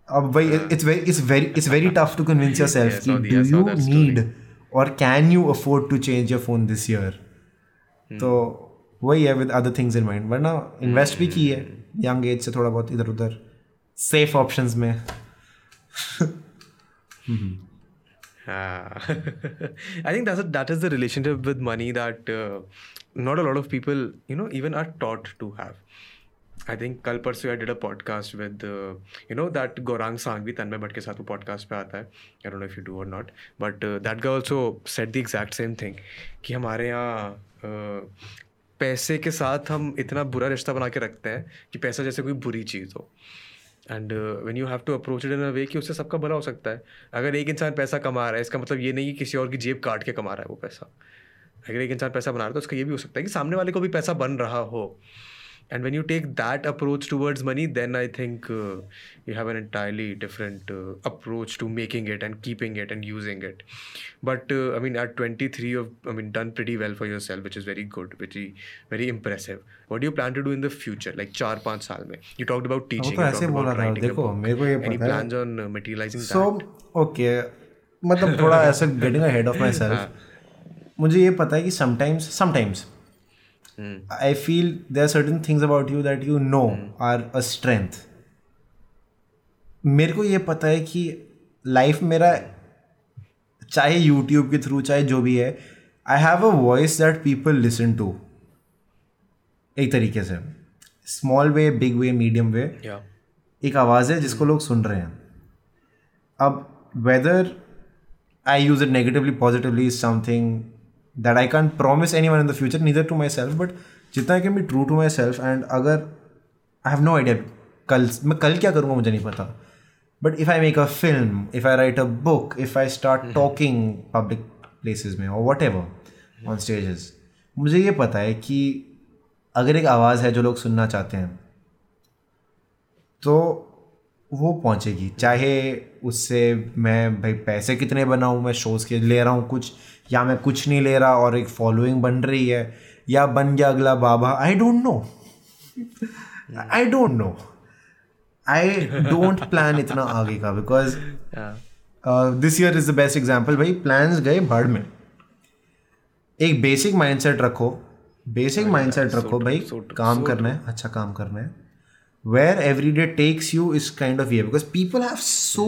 अब भाई it's very it's very it's very tough to convince yourself कि डू यू नीड और can you afford to change your phone this year तो वही है with other things in mind वरना इन्वेस्ट भी की है यंग एज से थोड़ा बहुत इधर उधर सेफ़ ऑप्शन में I think that that is the relationship with money that not a lot of people you know even are taught to have I think कल परसों I did a podcast with you know that Gaurang सांग भी तन्मय भट्ट के साथ वो podcast पर आता है। I don't know if you do और not but that go also said the exact same thing कि हमारे यहाँ पैसे के साथ हम इतना बुरा रिश्ता बना के रखते हैं कि पैसा जैसे कोई बुरी चीज़ हो। And when you have to approach it in a way कि उससे सबका भला हो सकता है। अगर एक इंसान पैसा कमा रहा है, इसका मतलब ये नहीं कि किसी और की जेब काट के कमा रहा है वो पैसा। अगर एक इंसान पैसा बना रहा है तो उसका ये भी हो सकता है कि सामने वाले को भी पैसा बन रहा हो। and when you take that approach towards money then i think uh, you have an entirely different uh, approach to making it and keeping it and using it but uh, i mean at 23 you've i mean done pretty well for yourself which is very good very very impressive what do you plan to do in the future like 4 5 saal mein you talked about teaching तो ऐसे बोला था देखो मेरे को ये any पता है plans on uh, materializing so that okay मतलब थोड़ा ऐसा getting head of myself मुझे ये पता है कि sometimes sometimes I feel there certain things about you that you know are a strength मेरे को ये पता है कि लाइफ मेरा चाहे यूट्यूब के थ्रू चाहे जो भी है I have a voice that people listen to एक तरीके से. Small way big way medium way एक आवाज़ है जिसको लोग सुन रहे हैं. अब whether I use it negatively positively is something that I can promise anyone in the future neither to myself but जितना can be true to myself and अगर आई हैव नो आइडिया कल मैं कल क्या करूँगा मुझे नहीं पता। But if I make a film if I write a book if I start talking public places में और वट एवर ऑन स्टेजेस मुझे ये पता है कि अगर एक आवाज़ है जो लोग सुनना चाहते हैं तो वो पहुंचेगी। चाहे उससे मैं भाई पैसे कितने बनाऊँ मैं शोज़ के ले रहा हूँ कुछ या मैं कुछ नहीं ले रहा और एक फॉलोइंग बन रही है या बन गया अगला बाबा I don't know I don't know I don't plan इतना आगे का because this year is the best example भाई प्लान्स गए भड़ में। एक बेसिक माइंडसेट रखो। बेसिक माइंडसेट रखो भाई काम करना है अच्छा काम करना है। Where every day takes you is kind of ये बिकॉज़ पीपल हैव सो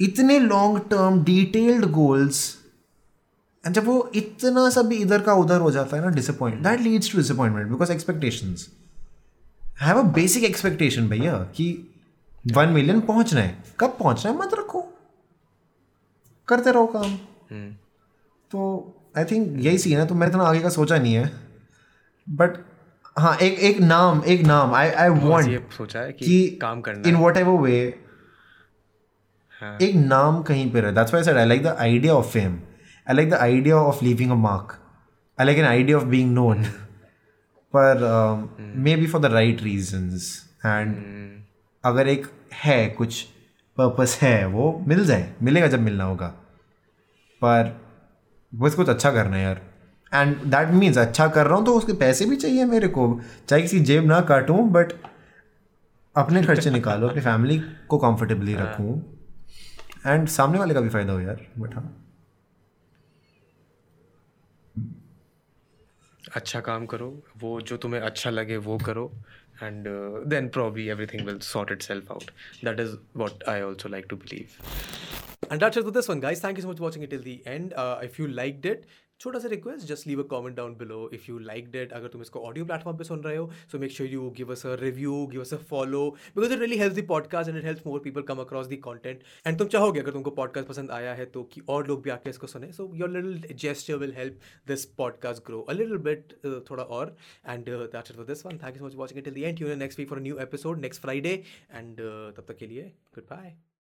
इतने long term detailed goals and जब वो इतना सा भी इधर का उधर हो जाता है ना disappoint that leads to disappointment because expectations have a basic expectation भैया कि वन मिलियन पहुँचना है। कब पहुँचना है? मत रखो। करते रहो काम। hmm. तो आई थिंक यही सीन है तो मैंने इतना आगे का सोचा नहीं है। बट हाँ एक एक नाम एक नाम आई आई वॉन्ट सोचा है कि, कि काम करना इन वॉट एवर वे एक नाम कहीं पे रहे। That's why I like the idea of fame I like the idea of leaving a mark I like an idea of being known पर maybe for the right reasons and अगर एक है कुछ पर्पस है वो मिल जाए। मिलेगा जब मिलना होगा। पर बस कुछ अच्छा करना है यार। एंड दैट मीन्स अच्छा कर रहा हूँ तो उसके पैसे भी चाहिए मेरे को। चाहे किसी जेब ना काटूँ बट अपने खर्चे निकालो अपनी फैमिली को कंफर्टेबली। रखूँ। एंड सामने वाले का भी फ़ायदा हो यार बट हाँ। अच्छा काम करो वो जो तुम्हें अच्छा लगे वो करो and uh, then probably everything will sort itself out that is what i also like to believe and that's it for this one guys thank you so much for watching it till the end uh, if you liked it छोटा सा request just leave a comment down below if you like that अगर तुम इसको audio platform पे सुन रहे हो so make sure you give us a review give us a follow because it really help the podcast and it help more people come across the content and तुम चाहोगे, अगर तुमको पॉडकास्ट पसंद आया है तो कि और लोग भी आके इसको सुने so your little gesture will help this podcast grow a little bit थोड़ा और. And that's for this one thank you so much watching till the end you next week for new episode next Friday and तब तक के लिए good bye